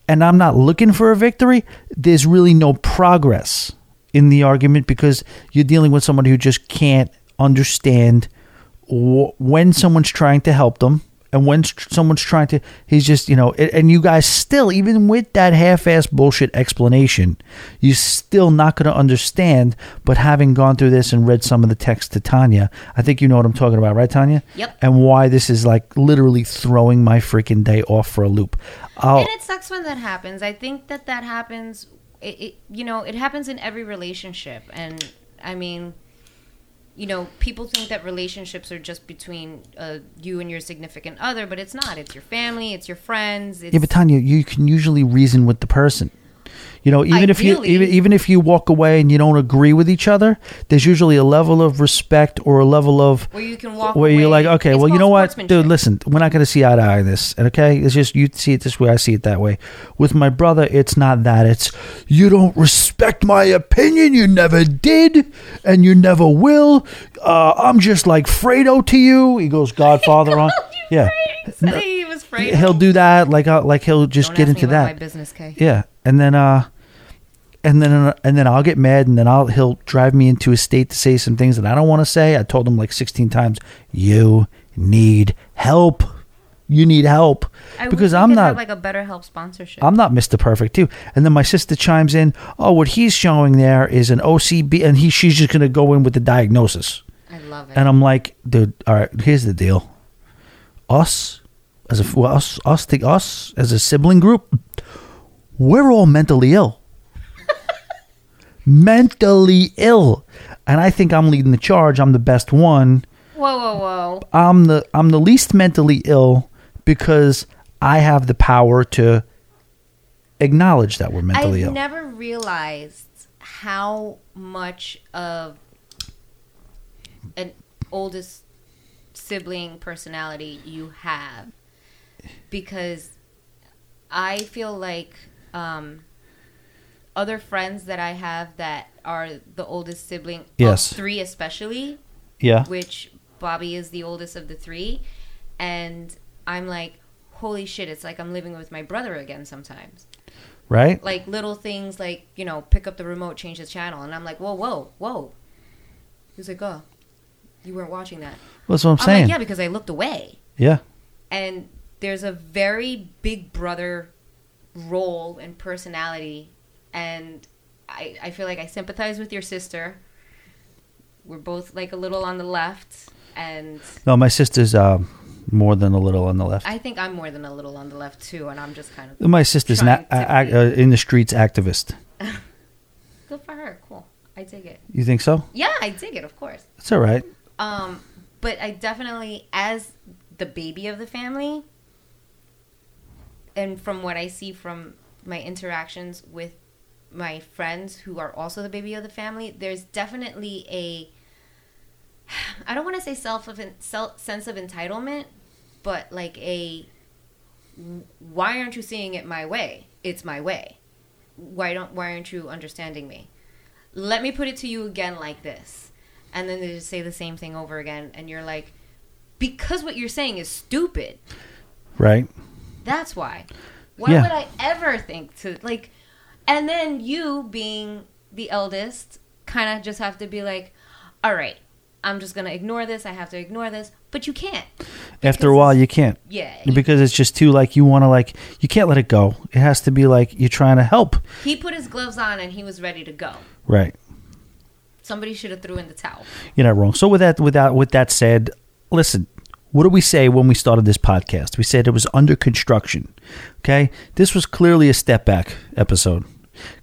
Speaker 1: and I'm not looking for a victory. There's really no progress in the argument because you're dealing with someone who just can't understand wh- when someone's trying to help them and when someone's trying to he's just you know and you guys still even with that half-ass bullshit explanation you're still not going to understand but having gone through this and read some of the text to tanya i think you know what i'm talking about right tanya
Speaker 2: Yep.
Speaker 1: and why this is like literally throwing my freaking day off for a loop I'll,
Speaker 2: and it sucks when that happens. I think that that happens. It, it you know it happens in every relationship, and I mean, you know, people think that relationships are just between uh, you and your significant other, but it's not. It's your family. It's your friends. It's,
Speaker 1: Yeah, but Tanya, you can usually reason with the person. You know, even if you even even if you walk away and you don't agree with each other, there's usually a level of respect or a level of
Speaker 2: where you can walk.
Speaker 1: where you're like, okay,
Speaker 2: It's
Speaker 1: well, you know what, dude, listen, we're not going to see eye to eye on this, okay? It's just you see it this way, I see it that way. With my brother, it's not that. It's you don't respect my opinion, you never did, and you never will. Uh, I'm just like Fredo to you. He goes Godfather on, yeah.
Speaker 2: He was afraid.
Speaker 1: He'll do that, like uh, like he'll just
Speaker 2: Don't
Speaker 1: get
Speaker 2: ask me
Speaker 1: into
Speaker 2: about
Speaker 1: that.
Speaker 2: My business, Kay.
Speaker 1: Yeah, and then uh, and then and then I'll get mad, and then I'll he'll drive me into a state to say some things that I don't want to say. I told him like sixteen times, "You need help. You need help,"
Speaker 2: I
Speaker 1: because
Speaker 2: wish we
Speaker 1: I'm
Speaker 2: could
Speaker 1: not.
Speaker 2: have, like a better help sponsorship.
Speaker 1: I'm not Mr. Perfect too. And then my sister chimes in, "Oh, what he's showing there is an OCB, and he she's just gonna go in with the diagnosis."
Speaker 2: I love it.
Speaker 1: And I'm like, dude, all right, here's the deal. Us, as a well, us, us, take us as a sibling group, we're all mentally ill. mentally ill, and I think I'm leading the charge. I'm the best one.
Speaker 2: whoa, whoa, whoa!
Speaker 1: I'm the I'm the least mentally ill because I have the power to acknowledge that we're mentally ill.
Speaker 2: I've
Speaker 1: ill.
Speaker 2: never realized how much of an oldest sibling personality you have because I feel like um, other friends that I have that are the oldest sibling,
Speaker 1: Yes.
Speaker 2: of three especially,
Speaker 1: yeah.
Speaker 2: which Bobby is the oldest of the three, and I'm like, holy shit, it's like I'm living with my brother again sometimes.
Speaker 1: Right?
Speaker 2: Like little things like, you know, pick up the remote, change the channel. And I'm like, whoa, whoa, whoa. He's like, oh, you weren't watching that.
Speaker 1: That's what I'm
Speaker 2: I'm
Speaker 1: saying.
Speaker 2: like, yeah, because I looked away.
Speaker 1: yeah.
Speaker 2: And there's a very big brother role and personality. And I, I feel like I sympathize with your sister. We're both like a little on the left. And
Speaker 1: No, my sister's uh, more than a little on the left.
Speaker 2: I think I'm more than a little on the left too. And I'm just kind of
Speaker 1: my sister's an a- a- in the streets activist.
Speaker 2: good for her. Cool. I dig it.
Speaker 1: You think so?
Speaker 2: Yeah, I dig it, of course.
Speaker 1: It's all right.
Speaker 2: Um, but I definitely, as the baby of the family, and from what I see from my interactions with my friends who are also the baby of the family, there's definitely a I don't want to say self of self sense of entitlement, but like a why aren't you seeing it my way? It's my way. Why don't why aren't you understanding me? Let me put it to you again like this. And then they just say the same thing over again and you're like because what you're saying is stupid.
Speaker 1: Right?
Speaker 2: That's why. Why
Speaker 1: Yeah.
Speaker 2: would I ever think to like and then you being the eldest kind of just have to be like, "All right, I'm just going to ignore this. I have to ignore this." But you can't.
Speaker 1: After a while, you can't.
Speaker 2: Yeah.
Speaker 1: Because it's just too, like, you want to, like, you can't let it go. It has to be like you're trying to help.
Speaker 2: He put his gloves on and he was ready to go.
Speaker 1: Right.
Speaker 2: Somebody should have threw in the towel.
Speaker 1: You're not wrong. So with that, with that, with that said, listen. What did we say when we started this podcast? We said it was under construction. Okay, this was clearly a step back episode.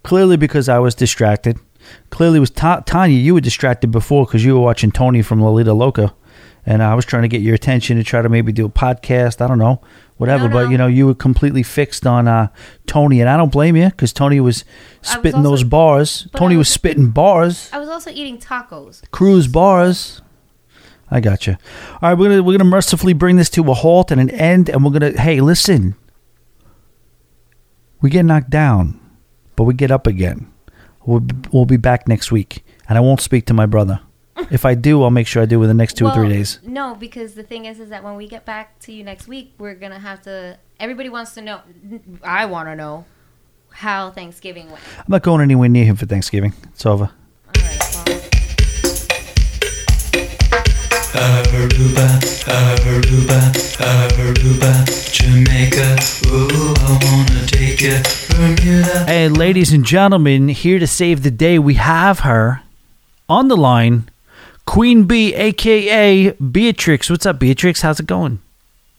Speaker 1: Clearly because I was distracted. Clearly was Ta- Tanya. You were distracted before because you were watching Tony from Lolita Loca, and I was trying to get your attention to try to maybe do a podcast. I don't know, whatever.
Speaker 2: No,
Speaker 1: But you know, you were completely fixed on uh, Tony, and I don't blame you because Tony was
Speaker 2: was
Speaker 1: spitting
Speaker 2: also-
Speaker 1: those bars. Tony was
Speaker 2: was-
Speaker 1: spitting bars.
Speaker 2: I was also eating tacos.
Speaker 1: Cruise bars. I got you. All right, we're gonna we're gonna mercifully bring this to a halt and an end, and we're gonna. Hey, listen. We get knocked down, but we get up again. We'll we'll be back next week, and I won't speak to my brother. If I do, I'll make sure I do within the next two or three days.
Speaker 2: No, because the thing is, is that when we get back to you next week, we're gonna have to. Everybody wants to know. I want to know how Thanksgiving went.
Speaker 1: I'm not going anywhere near him for Thanksgiving. It's over.
Speaker 2: All right. Well,
Speaker 4: Aruba, Aruba, Aruba, Jamaica. Ooh, I wanna take you. Bermuda.
Speaker 1: Hey, ladies and gentlemen, here to save the day, we have her on the line, Queen Bee, aka Beatrix. What's up, Beatrix? How's it going?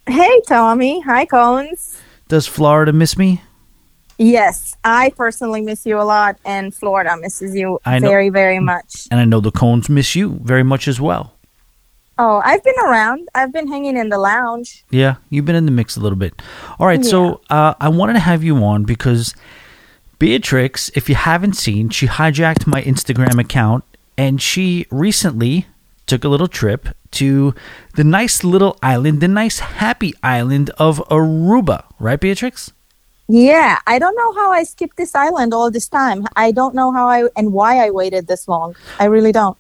Speaker 5: Hey, Tommy. Hi, Collins.
Speaker 1: Does Florida miss me?
Speaker 5: Yes, I personally miss you a lot, and Florida misses you
Speaker 1: know-
Speaker 5: very, very much.
Speaker 1: And I know the Cones miss you very much as well.
Speaker 5: Oh, I've been around. I've been hanging in the lounge.
Speaker 1: Yeah, you've been in the mix a little bit. All right, so uh, I wanted to have you on because Beatrix, if you haven't seen, she hijacked my Instagram account and she recently took a little trip to the nice little island, the nice happy island of Aruba, right, Beatrix?
Speaker 5: Yeah, I don't know how I skipped this island all this time. I don't know how I and why I waited this long. I really don't.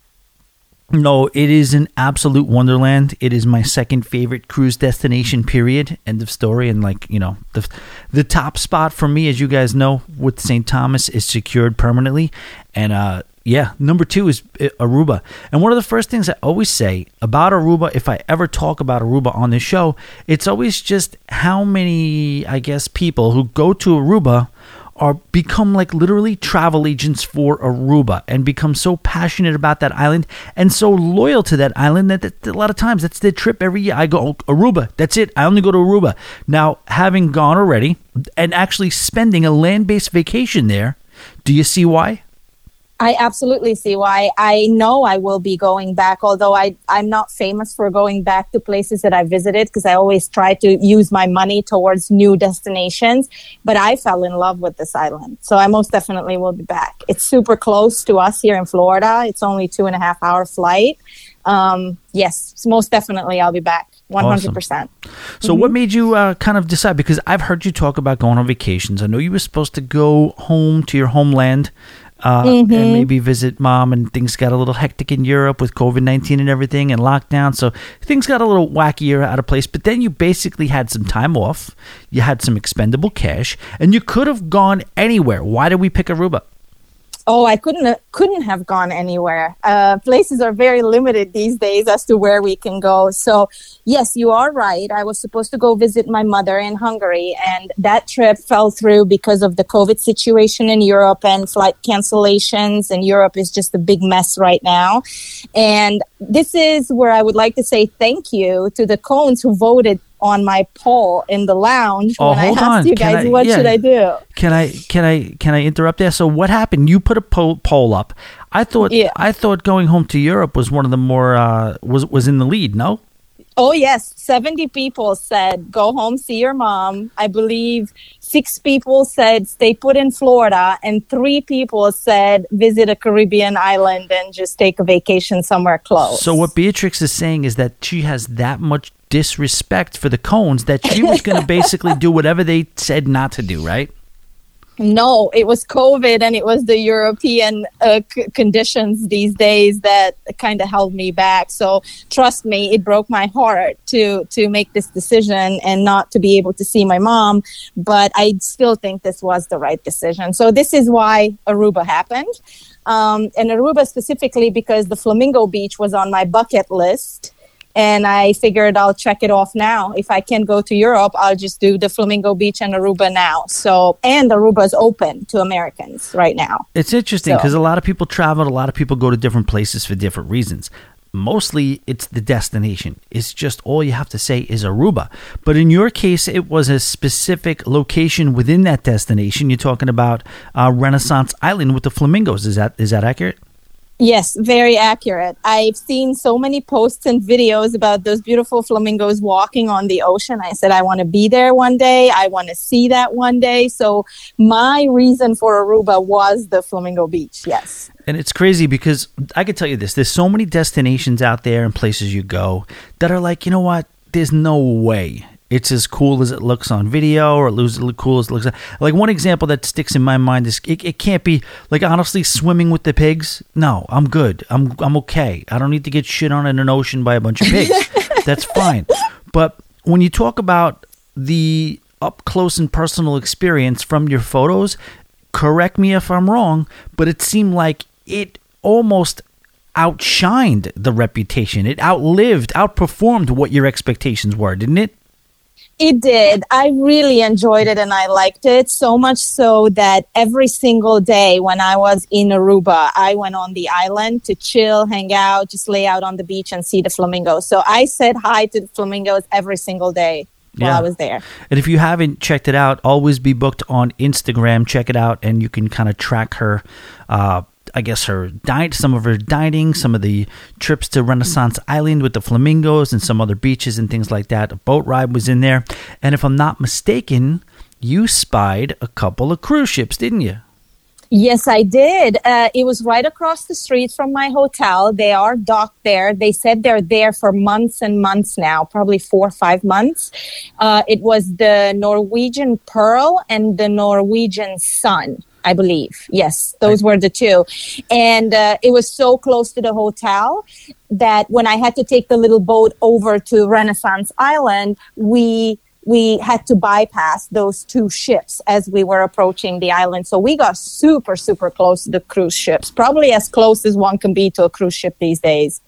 Speaker 1: No, it is an absolute wonderland. It is my second favorite cruise destination. Period. End of story. And like you know, the the top spot for me, as you guys know, with St. Thomas is secured permanently, and uh, yeah, number two is uh, Aruba. And one of the first things I always say about Aruba, if I ever talk about Aruba on this show, it's always just how many, I guess, people who go to Aruba are become like literally travel agents for Aruba and become so passionate about that island and so loyal to that island that, that a lot of times that's their trip every year. I go "Oh, Aruba, that's it. I only go to Aruba. Now, having gone already and actually spending a land-based vacation there, do you see why?
Speaker 5: I absolutely see why. I know I will be going back, although I, I'm not famous for going back to places that I visited because I always try to use my money towards new destinations. But I fell in love with this island. So I most definitely will be back. It's super close to us here in Florida. It's only two and a half hour flight. Um, yes, most definitely I'll be back. 100%.
Speaker 1: So, what made you uh, kind of decide? Because I've heard you talk about going on vacations. I know you were supposed to go home to your homeland uh, and maybe visit mom. And things got a little hectic in Europe with COVID nineteen and everything and lockdown, so things got a little wackier out of place. But then you basically had some time off, you had some expendable cash, and you could have gone anywhere. Why did we pick Aruba?
Speaker 5: Oh, I couldn't couldn't have gone anywhere. Uh, places are very limited these days as to where we can go. So, yes, you are right. I was supposed to go visit my mother in Hungary, and that trip fell through because of the COVID situation in Europe and flight cancellations. And Europe is just a big mess right now. And this is where I would like to say thank you to the cones who voted on my poll in the lounge
Speaker 1: Oh,
Speaker 5: when I
Speaker 1: hold
Speaker 5: asked
Speaker 1: on.
Speaker 5: you guys
Speaker 1: I-
Speaker 5: what
Speaker 1: yeah.
Speaker 5: should I do.
Speaker 1: Can I can I can I interrupt there? So what happened? You put a poll, poll up. I thought
Speaker 5: Yeah.
Speaker 1: I thought going home to Europe was one of the more uh, was was in the lead. No.
Speaker 5: Oh, yes. 70 people said, go home, see your mom. I believe six people said, stay put in Florida. And three people said, visit a Caribbean island and just take a vacation somewhere close.
Speaker 1: So what Beatrix is saying is that she has that much disrespect for the cones that she was going to basically do whatever they said not to do, right?
Speaker 5: No, it was COVID and it was the European uh, c- conditions these days that kind of held me back. So trust me, it broke my heart to to make this decision and not to be able to see my mom. But I still think this was the right decision. So this is why Aruba happened, um, and Aruba specifically because the Flamingo Beach was on my bucket list. And I figured I'll check it off now. If I can't go to Europe, I'll just do the Flamingo Beach and Aruba now. So, and Aruba is open to Americans right now.
Speaker 1: It's interesting
Speaker 5: So-
Speaker 1: because a lot of people travel, a lot of people go to different places for different reasons. Mostly it's the destination. It's just all you have to say is Aruba. But in your case, it was a specific location within that destination. You're talking about uh, Renaissance Island with the flamingos. Is that is that accurate?
Speaker 5: Yes, very accurate. I've seen so many posts and videos about those beautiful flamingos walking on the ocean. I said, I want to be there one day. I want to see that one day. So, my reason for Aruba was the Flamingo Beach. Yes.
Speaker 1: And it's crazy because I could tell you this: there's so many destinations out there and places you go that are like, you know what? There's no way it's as cool as it looks on video, or it looks as cool as it looks. Like one example that sticks in my mind is it, it can't be like honestly swimming with the pigs. No, I'm good. I'm I'm okay. I don't need to get shit on in an ocean by a bunch of pigs. That's fine. But when you talk about the up close and personal experience from your photos, correct me if I'm wrong, but it seemed like it almost outshined the reputation. It outlived, outperformed what your expectations were, didn't it?
Speaker 5: It did. I really enjoyed it and I liked it so much so that every single day when I was in Aruba, I went on the island to chill, hang out, just lay out on the beach and see the flamingos. So I said hi to the flamingos every single day while
Speaker 1: Yeah.
Speaker 5: I was there.
Speaker 1: And if you haven't checked it out, always be booked on Instagram. Check it out, and you can kind of track her. Uh, I guess her diet, some of her dining, some of the trips to Renaissance Island with the flamingos, and some other beaches and things like that. A boat ride was in there, and if I'm not mistaken, you spied a couple of cruise ships, didn't you?
Speaker 5: Yes, I did. Uh, it was right across the street from my hotel. They are docked there. They said they're there for months and months now, probably four or five months. Uh, it was the Norwegian Pearl and the Norwegian Sun. I believe. Yes, those were the two. And uh, it was so close to the hotel that when I had to take the little boat over to Renaissance Island, we we had to bypass those two ships as we were approaching the island. So we got super, super close to the cruise ships, probably as close as one can be to a cruise ship these days.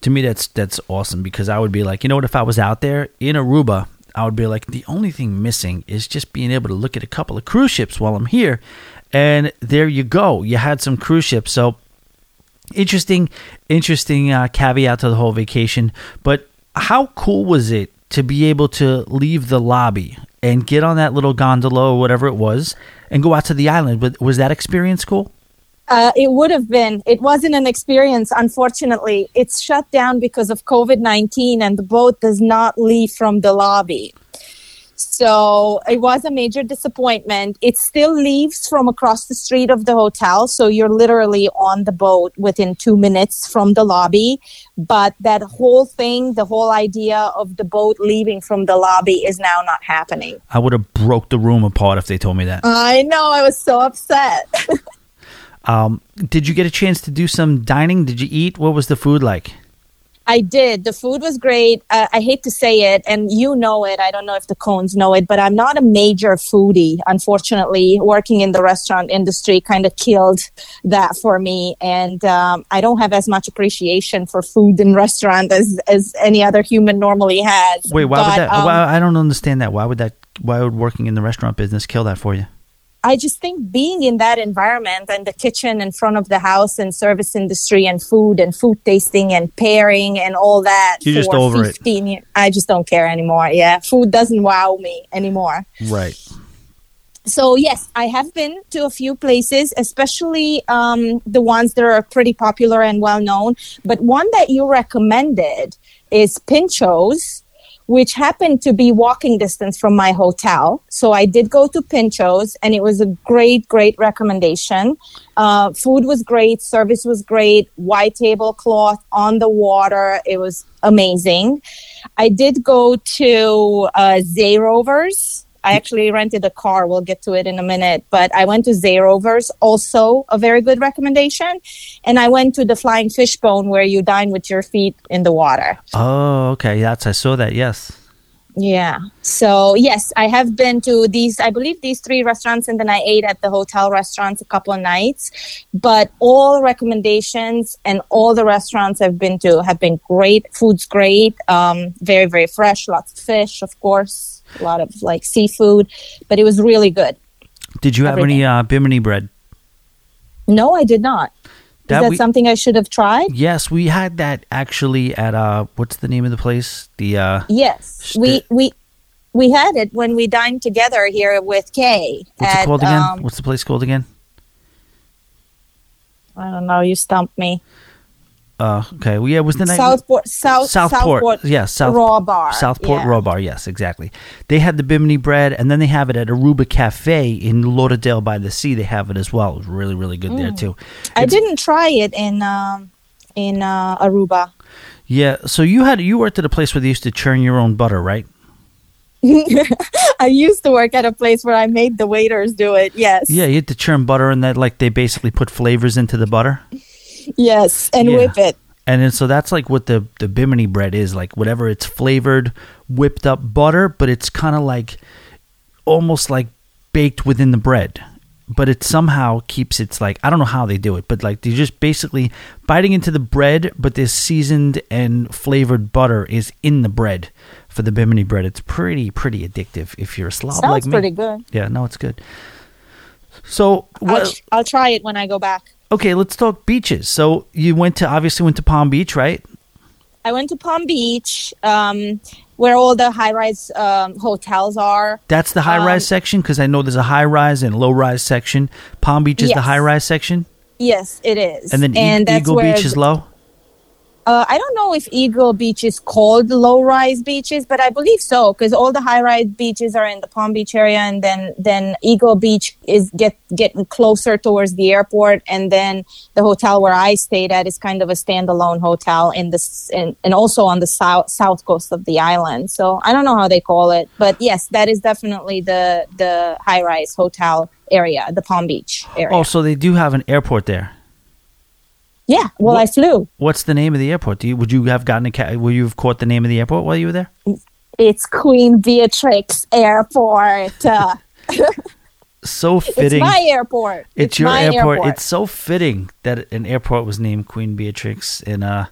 Speaker 1: to me that's that's awesome because I would be like, you know what, if I was out there in Aruba, I would be like, the only thing missing is just being able to look at a couple of cruise ships while I'm here. And there you go. You had some cruise ships. So interesting, interesting uh, caveat to the whole vacation. But how cool was it to be able to leave the lobby and get on that little gondola or whatever it was and go out to the island? Was that experience cool?
Speaker 5: Uh, it would have been. It wasn't an experience, unfortunately. It's shut down because of COVID 19 and the boat does not leave from the lobby. So it was a major disappointment. It still leaves from across the street of the hotel. So you're literally on the boat within two minutes from the lobby. But that whole thing, the whole idea of the boat leaving from the lobby is now not happening.
Speaker 1: I would have broke the room apart if they told me that.
Speaker 5: I know. I was so upset.
Speaker 1: Um, did you get a chance to do some dining? Did you eat? What was the food like?
Speaker 5: I did. The food was great. Uh, I hate to say it, and you know it. I don't know if the cones know it, but I'm not a major foodie. Unfortunately, working in the restaurant industry kind of killed that for me, and um, I don't have as much appreciation for food in restaurant as as any other human normally has.
Speaker 1: Wait, why
Speaker 5: But,
Speaker 1: would that?
Speaker 5: um,
Speaker 1: why, I don't understand that. Why would that? Why would working in the restaurant business kill that for you?
Speaker 5: I just think being in that environment and the kitchen in front of the house and service industry and food and food tasting and pairing and all that.
Speaker 1: You're just
Speaker 5: for
Speaker 1: over it.
Speaker 5: 15 years, I just don't care anymore. Yeah. Food doesn't wow me anymore.
Speaker 1: Right.
Speaker 5: So, yes, I have been to a few places, especially um, the ones that are pretty popular and well known. But one that you recommended is Pincho's which happened to be walking distance from my hotel. So I did go to Pincho's, and it was a great, great recommendation. Uh, food was great, service was great, white tablecloth on the water. It was amazing. I did go to uh, Zeerovers. I actually rented a car. We'll get to it in a minute. But I went to Zeerovers, also a very good recommendation. And I went to the Flying Fishbone where you dine with your feet in the water.
Speaker 1: Oh, okay. That's I saw that. Yes.
Speaker 5: Yeah. So yes, I have been to these. I believe these three restaurants, and then I ate at the hotel restaurants a couple of nights. But all recommendations and all the restaurants I've been to have been great. Food's great. Um, very very fresh. Lots of fish, of course. A lot of like seafood, but it was really good.
Speaker 1: Did you have
Speaker 5: Everything.
Speaker 1: any uh, bimini bread?
Speaker 5: No, I did not. Is
Speaker 1: That
Speaker 5: that
Speaker 1: we-
Speaker 5: something I should have tried?
Speaker 1: Yes, we had that actually at uh, what's the name of the place? The uh,
Speaker 5: Yes, we we we had it when we dined together here with Kay.
Speaker 1: what's
Speaker 5: at,
Speaker 1: it called again?
Speaker 5: um,
Speaker 1: what's the place called again?
Speaker 5: I don't know. You stumped me.
Speaker 1: Uh, okay. Well, yeah, was the night.
Speaker 5: Southport, South,
Speaker 1: Southport,
Speaker 5: Southport,
Speaker 1: yeah, South
Speaker 5: Raw Bar,
Speaker 1: Southport
Speaker 5: yeah.
Speaker 1: Raw Bar, yes, exactly. They had the bimini bread, and then they have it at Aruba Cafe in Lauderdale by the Sea. They have it as well. It was really, really good there too.
Speaker 5: Mm. I didn't try it in um, in uh, Aruba.
Speaker 1: Yeah. So you had you worked at a place where they used to churn your own butter, right?
Speaker 5: I used to work at a place where I made the waiters do it. Yes,
Speaker 1: Yeah, you had to churn butter, and that like they basically put flavors into the butter.
Speaker 5: Yes, and
Speaker 1: Yeah.
Speaker 5: whip it.
Speaker 1: And then, so that's like what the the bimini bread is like. Whatever it's flavored, whipped up butter, but it's kind of like almost like baked within the bread. But it somehow keeps its like I don't know how they do it, but like they're just basically biting into the bread, but this seasoned and flavored butter is in the bread for the bimini bread. It's pretty pretty addictive if you're a slob
Speaker 5: Sounds
Speaker 1: like me.
Speaker 5: pretty good.
Speaker 1: Yeah, no, it's good. So
Speaker 5: I'll,
Speaker 1: what?
Speaker 5: tr- I'll try it when I go back.
Speaker 1: Okay, let's talk beaches. So you went to obviously went to Palm Beach, right?
Speaker 5: I went to Palm Beach, um, where all the high-rise um, hotels are.
Speaker 1: That's the high rise
Speaker 5: Um,
Speaker 1: section because I know there's a high rise and low rise section. Palm Beach is the high rise section,
Speaker 5: Yes, it is.
Speaker 1: and then E-
Speaker 5: that's
Speaker 1: Eagle Beach is low.
Speaker 5: Uh, I don't know if Eagle Beach is called low rise beaches, but I believe so because all the high rise beaches are in the Palm Beach area, and then then Eagle Beach is get getting closer towards the airport, and then the hotel where I stayed at is kind of a standalone hotel in this in, and also on the south south coast of the island. So I don't know how they call it, but yes, that is definitely the the high rise hotel area, the Palm Beach area.
Speaker 1: Oh, so they do have an airport there.
Speaker 5: Yeah, well,
Speaker 1: What-
Speaker 5: I flew.
Speaker 1: What's the name of the airport? Do you, would you have gotten a ca- would you have caught the name of the airport while you were there?
Speaker 5: It's Queen Beatrix Airport. Uh,
Speaker 1: So
Speaker 5: It's
Speaker 1: fitting.
Speaker 5: my airport.
Speaker 1: It's your
Speaker 5: my
Speaker 1: airport. It's so fitting that an airport was named Queen Beatrix. And uh,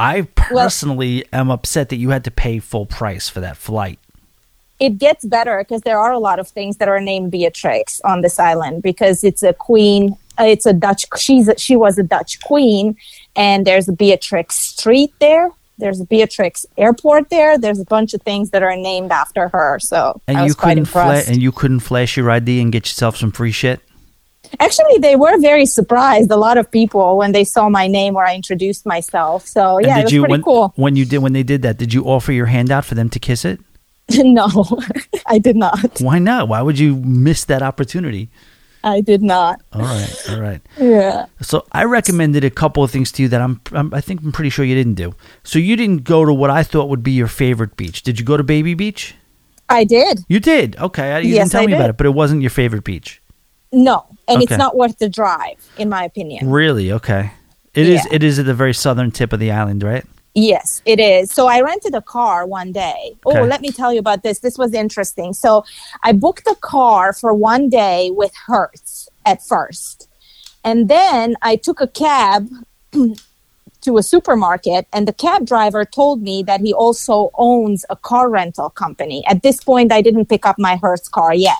Speaker 1: I personally am upset that you had to pay full price for that flight.
Speaker 5: it gets better because there are a lot of things that are named Beatrix on this island because it's a queen. It's a Dutch. She's a, she was a Dutch queen, and there's a Beatrix Street there. There's a Beatrix Airport there. There's a bunch of things that are named after her. So
Speaker 1: And
Speaker 5: I
Speaker 1: you couldn't fla- and you couldn't flash your ID and get yourself some free shit.
Speaker 5: Actually, they were very surprised. A lot of people when they saw my name or I introduced myself. So
Speaker 1: And
Speaker 5: yeah, it was
Speaker 1: you
Speaker 5: pretty
Speaker 1: when,
Speaker 5: cool.
Speaker 1: when you did when they did that? Did you offer your hand out for them to kiss it?
Speaker 5: no, I did not.
Speaker 1: Why not? Why would you miss that opportunity?
Speaker 5: I did not.
Speaker 1: All right, all right.
Speaker 5: Yeah.
Speaker 1: So I recommended a couple of things to you that I'm, I'm I think I'm pretty sure you didn't do. So you didn't go to what I thought would be your favorite beach. Did you go to Baby Beach?
Speaker 5: I did.
Speaker 1: You did. Okay, you
Speaker 5: Yes,
Speaker 1: didn't tell
Speaker 5: I
Speaker 1: me about it, but it wasn't your favorite beach.
Speaker 5: No, and
Speaker 1: Okay.
Speaker 5: it's not worth the drive, in my opinion.
Speaker 1: Really? Okay. It is.
Speaker 5: Yeah.
Speaker 1: It is at the very southern tip of the island, right?
Speaker 5: Yes, it is. So I rented a car one day.
Speaker 1: Oh, okay.
Speaker 5: Oh, let me tell you about this. This was interesting. So I booked a car for one day with Hertz at first. And then I took a cab to a supermarket, and the cab driver told me that he also owns a car rental company. At this point, I didn't pick up my Hertz car yet.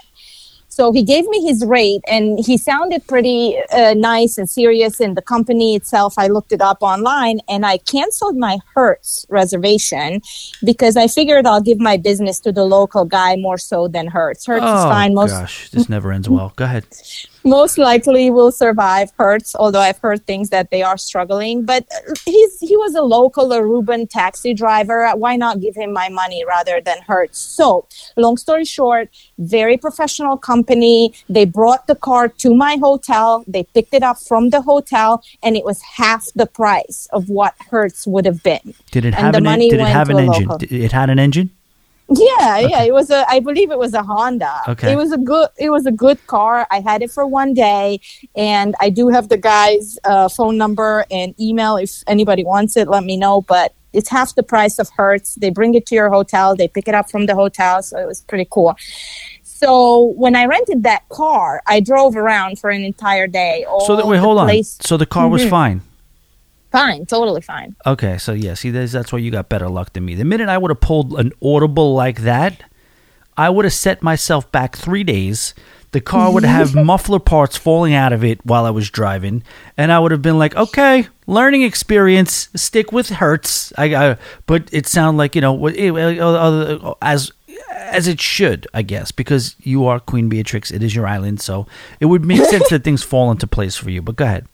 Speaker 5: So he gave me his rate, and he sounded pretty uh, nice and serious. In the company itself, I looked it up online, and I canceled my Hertz reservation because I figured I'll give my business to the local guy more so than Hertz. Hertz is
Speaker 1: oh
Speaker 5: fine. Most
Speaker 1: gosh, this never ends well. Go ahead.
Speaker 5: Most likely will survive Hertz, although I've heard things that they are struggling. But he's he was a local Aruban taxi driver. Why not give him my money rather than Hertz? So, long story short, very professional company. They brought the car to my hotel. They picked it up from the hotel, and it was half the price of what Hertz would have been.
Speaker 1: Did it
Speaker 5: And
Speaker 1: have
Speaker 5: the
Speaker 1: an? en-
Speaker 5: money
Speaker 1: Did it have an engine?
Speaker 5: local.
Speaker 1: It had an engine.
Speaker 5: Yeah, yeah, it was a. I believe it was a Honda.
Speaker 1: Okay.
Speaker 5: It was a good. It was a good car. I had it for one day, and I do have the guy's uh, phone number and email. If anybody wants it, let me know. But it's half the price of Hertz. They bring it to your hotel. They pick it up from the hotel, so it was pretty cool. So when I rented that car, I drove around for an entire day.
Speaker 1: So that wait,
Speaker 5: the
Speaker 1: hold on. So the car was
Speaker 5: Mhm.
Speaker 1: fine.
Speaker 5: Fine, totally fine.
Speaker 1: Okay, so yeah, see, that's, that's why you got better luck than me. The minute I would have pulled an audible like that, I would have set myself back three days. The car would have muffler parts falling out of it while I was driving, and I would have been like, "Okay, learning experience. Stick with Hertz." I, I but it sounded like you know uh, as as it should, I guess, because you are Queen Beatrix. It is your island, so it would make sense that things fall into place for you. But go ahead.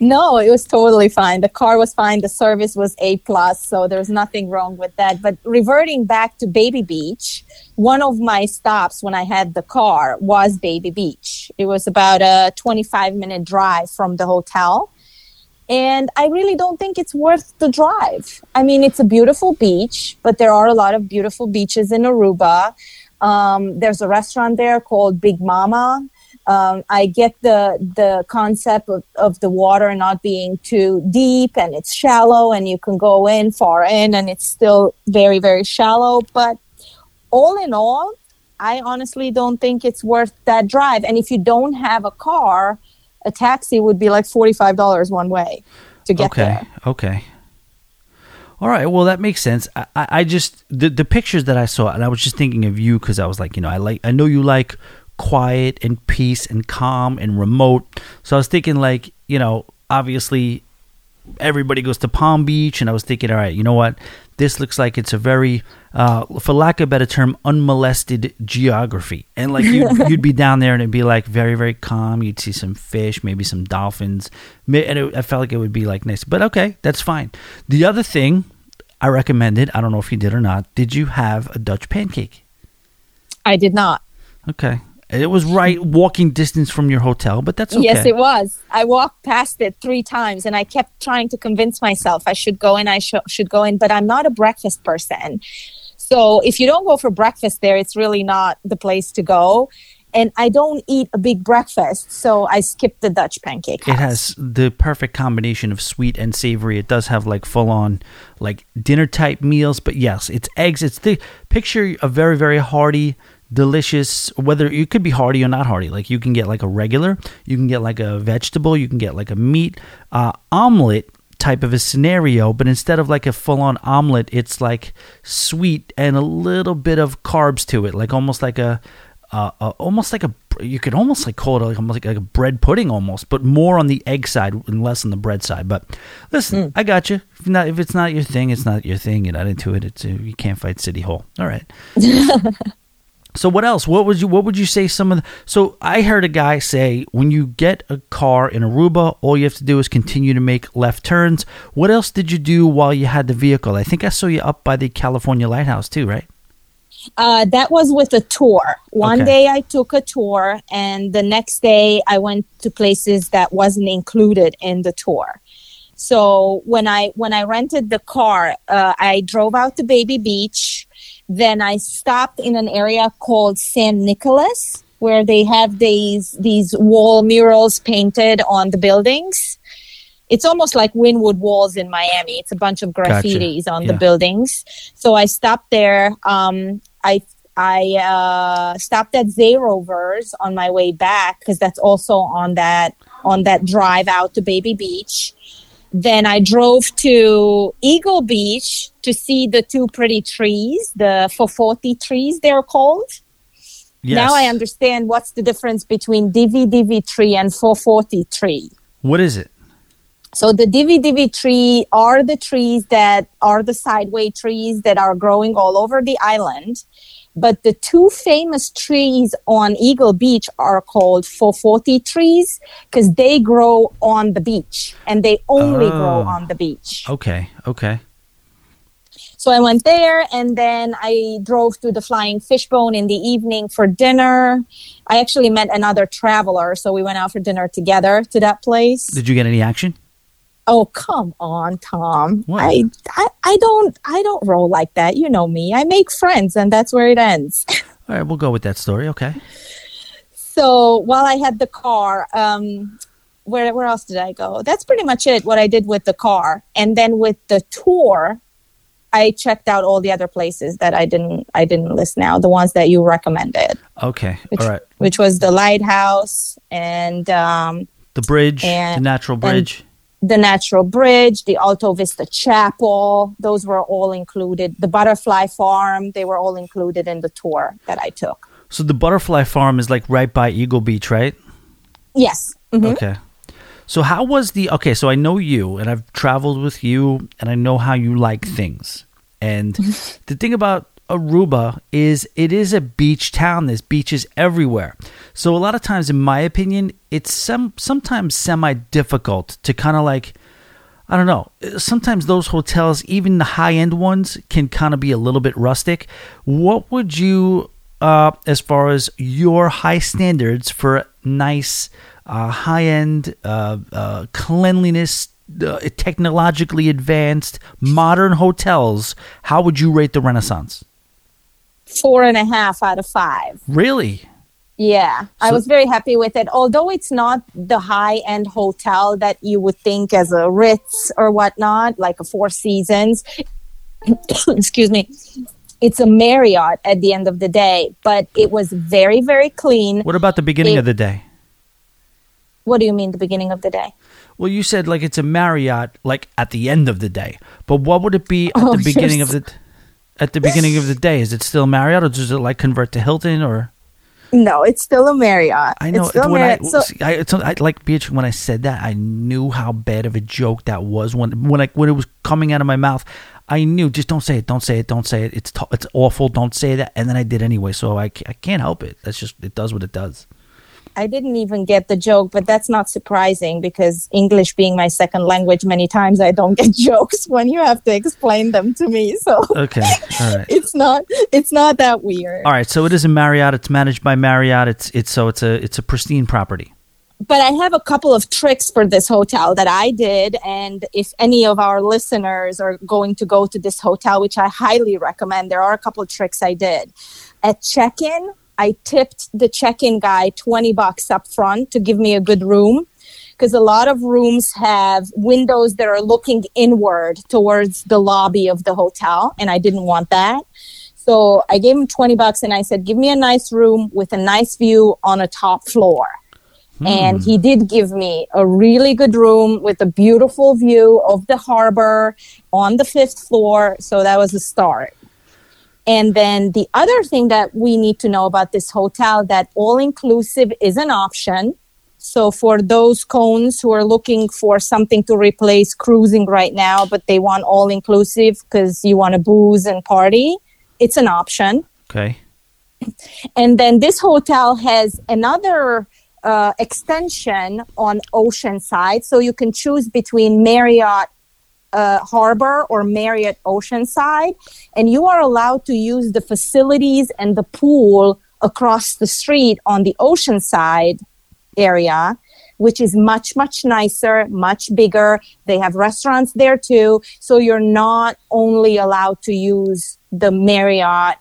Speaker 5: No, it was totally fine. The car was fine. The service was A plus, so there's nothing wrong with that. But reverting back to Baby Beach, one of my stops when I had the car was Baby Beach. It was about a 25 minute drive from the hotel. And I really don't think it's worth the drive. I mean, it's a beautiful beach, but there are a lot of beautiful beaches in Aruba. Um, there's a restaurant there called Big Mama. Um, I get the the concept of, of the water not being too deep and it's shallow and you can go in far in and it's still very very shallow. But all in all, I honestly don't think it's worth that drive. And if you don't have a car, a taxi would be like forty five dollars one way to get
Speaker 1: okay.
Speaker 5: there.
Speaker 1: Okay. Okay. All right. Well, that makes sense. I, I, I just the the pictures that I saw, and I was just thinking of you because I was like, you know, I like, I know you like quiet and peace and calm and remote. So I was thinking, like, you know, obviously everybody goes to Palm Beach, and I was thinking, all right, you know what? This looks like it's a very, uh, for lack of a better term, unmolested geography. And like you, you'd be down there, and it'd be like very, very calm. You'd see some fish, maybe some dolphins, and it, I felt like it would be like nice. But okay, that's fine. The other thing I recommended, I don't know if you did or not. Did you have a Dutch pancake?
Speaker 5: I did not.
Speaker 1: Okay, it was right walking distance from your hotel, but that's okay.
Speaker 5: Yes, it was. I walked past it three times and I kept trying to convince myself I should go in, I sh- should go in, but I'm not a breakfast person. So if you don't go for breakfast there, it's really not the place to go. And I don't eat a big breakfast, so I skipped the Dutch pancake.
Speaker 1: It has the perfect combination of sweet and savory. It does have like full on like dinner type meals, but yes, it's eggs. It's the picture a very very hearty, delicious. Whether it could be hearty or not hearty. Like you can get like a regular, you can get like a vegetable, you can get like a meat uh, omelet type of a scenario, but instead of like a full on omelet, it's like sweet and a little bit of carbs to it, like almost like a uh, uh, almost like a you could almost like call it like almost like, like a bread pudding almost, but more on the egg side and less on the bread side. But listen, I got you. If not, if it's not your thing, it's not your thing. You're not into it. It's uh, you can't fight City Hall. All right. so what else? What would you What would you say? Some of the, so I heard a guy say when you get a car in Aruba, all you have to do is continue to make left turns. What else did you do while you had the vehicle? I think I saw you up by the California Lighthouse too, right?
Speaker 5: Uh, that was with a tour. One
Speaker 1: Okay.
Speaker 5: day I took a tour, and the next day I went to places that wasn't included in the tour. So when I when I rented the car, uh, I drove out to Baby Beach. Then I stopped in an area called San Nicolas, where they have these these wall murals painted on the buildings. It's almost like Wynwood Walls in Miami. It's a bunch of graffitis on the buildings. So I stopped there. Um, I I uh, stopped at Zeerovers on my way back because that's also on that on that drive out to Baby Beach. Then I drove to Eagle Beach to see the two pretty trees, the Fofoti trees they're called.
Speaker 1: Yes.
Speaker 5: Now I understand what's the difference between Divi Divi tree and Fofoti tree.
Speaker 1: What is it?
Speaker 5: So the Divi Divi tree are the trees that are the sideway trees that are growing all over the island. But the two famous trees on Eagle Beach are called Fofoti trees because they grow on the beach and they only grow
Speaker 1: Oh.
Speaker 5: on the beach.
Speaker 1: Okay. Okay.
Speaker 5: So I went there and then I drove to the Flying Fishbone in the evening for dinner. I actually met another traveler, so we went out for dinner together to that place.
Speaker 1: Did you get any action?
Speaker 5: Oh, come on, Tom.
Speaker 1: What?
Speaker 5: I, I I don't I don't roll like that. You know me. I make friends and that's where it ends.
Speaker 1: All right, we'll go with that story. Okay.
Speaker 5: so while I had the car, um where where else did I go? That's pretty much it what I did with the car. And then with the tour, I checked out all the other places that I didn't I didn't list now, the ones that you recommended,
Speaker 1: Okay.
Speaker 5: which,
Speaker 1: All right.
Speaker 5: which was the lighthouse and um,
Speaker 1: The bridge, the
Speaker 5: And-
Speaker 1: natural
Speaker 5: and-
Speaker 1: bridge.
Speaker 5: The Natural Bridge, the Alto Vista Chapel. Those were all included. The Butterfly Farm, they were all included in the tour that I took.
Speaker 1: so the butterfly farm is like right by Eagle Beach, right?
Speaker 5: Yes. Mhm.
Speaker 1: Okay. So how was the okay, so I know you and I've traveled with you and I know how you like things. And the thing about Aruba is it is a beach town. There's beaches everywhere. So a lot of times in my opinion, it's some sometimes semi difficult to kind of like I don't know. Sometimes those hotels, even the high end ones, can kind of be a little bit rustic. What would you, uh, as far as your high standards for nice, uh, high end, uh, uh, cleanliness, uh, technologically advanced, modern hotels, how would you rate the Renaissance?
Speaker 5: Four and a half out of five.
Speaker 1: Really?
Speaker 5: Yeah, I was very happy with it. Although it's not the high end hotel that you would think as a Ritz or whatnot, like a Four Seasons. Excuse me. It's a Marriott at the end of the day, but it was very, very clean.
Speaker 1: What about the beginning
Speaker 5: It-
Speaker 1: of the day?
Speaker 5: What do you mean, the beginning of the day?
Speaker 1: Well, you said like it's a Marriott, like at the end of the day. But what would it be at
Speaker 5: Oh,
Speaker 1: the beginning of the at the beginning of the day? Is it still Marriott, or does it like convert to Hilton? Or
Speaker 5: No, it's still a Marriott.
Speaker 1: I know
Speaker 5: It's still
Speaker 1: when I,
Speaker 5: So,
Speaker 1: I, it's, I like Beatrice when I said that I knew how bad of a joke that was when when I when it was coming out of my mouth. I knew just don't say it, don't say it, don't say it. It's t- it's awful. Don't say that. And then I did anyway. So I, I can't help it. That's just it does what it does.
Speaker 5: I didn't even get the joke, but that's not surprising because English being my second language, many times I don't get jokes when you have to explain them to me. So
Speaker 1: Okay, all right.
Speaker 5: it's not it's not that weird.
Speaker 1: All right, so it is a Marriott. It's managed by Marriott. It's it's so it's a it's a pristine property.
Speaker 5: But I have a couple of tricks for this hotel that I did. And if any of our listeners are going to go to this hotel, which I highly recommend, there are a couple of tricks I did. At check in, I tipped the check in guy 20 bucks up front to give me a good room. Because a lot of rooms have windows that are looking inward towards the lobby of the hotel. And I didn't want that. So I gave him 20 bucks and I said, give me a nice room with a nice view on a top floor and hmm. he did give me a really good room with a beautiful view of the harbor on the fifth floor so that was a start and then the other thing that we need to know about this hotel that all inclusive is an option so for those cones who are looking for something to replace cruising right now but they want all inclusive because you want to booze and party it's an option
Speaker 1: Okay.
Speaker 5: and then this hotel has another uh, extension on Oceanside. So you can choose between Marriott uh, Harbor or Marriott Oceanside. And you are allowed to use the facilities and the pool across the street on the Oceanside area. Which is much, much nicer, much bigger. They have restaurants there too. So you're not only allowed to use the Marriott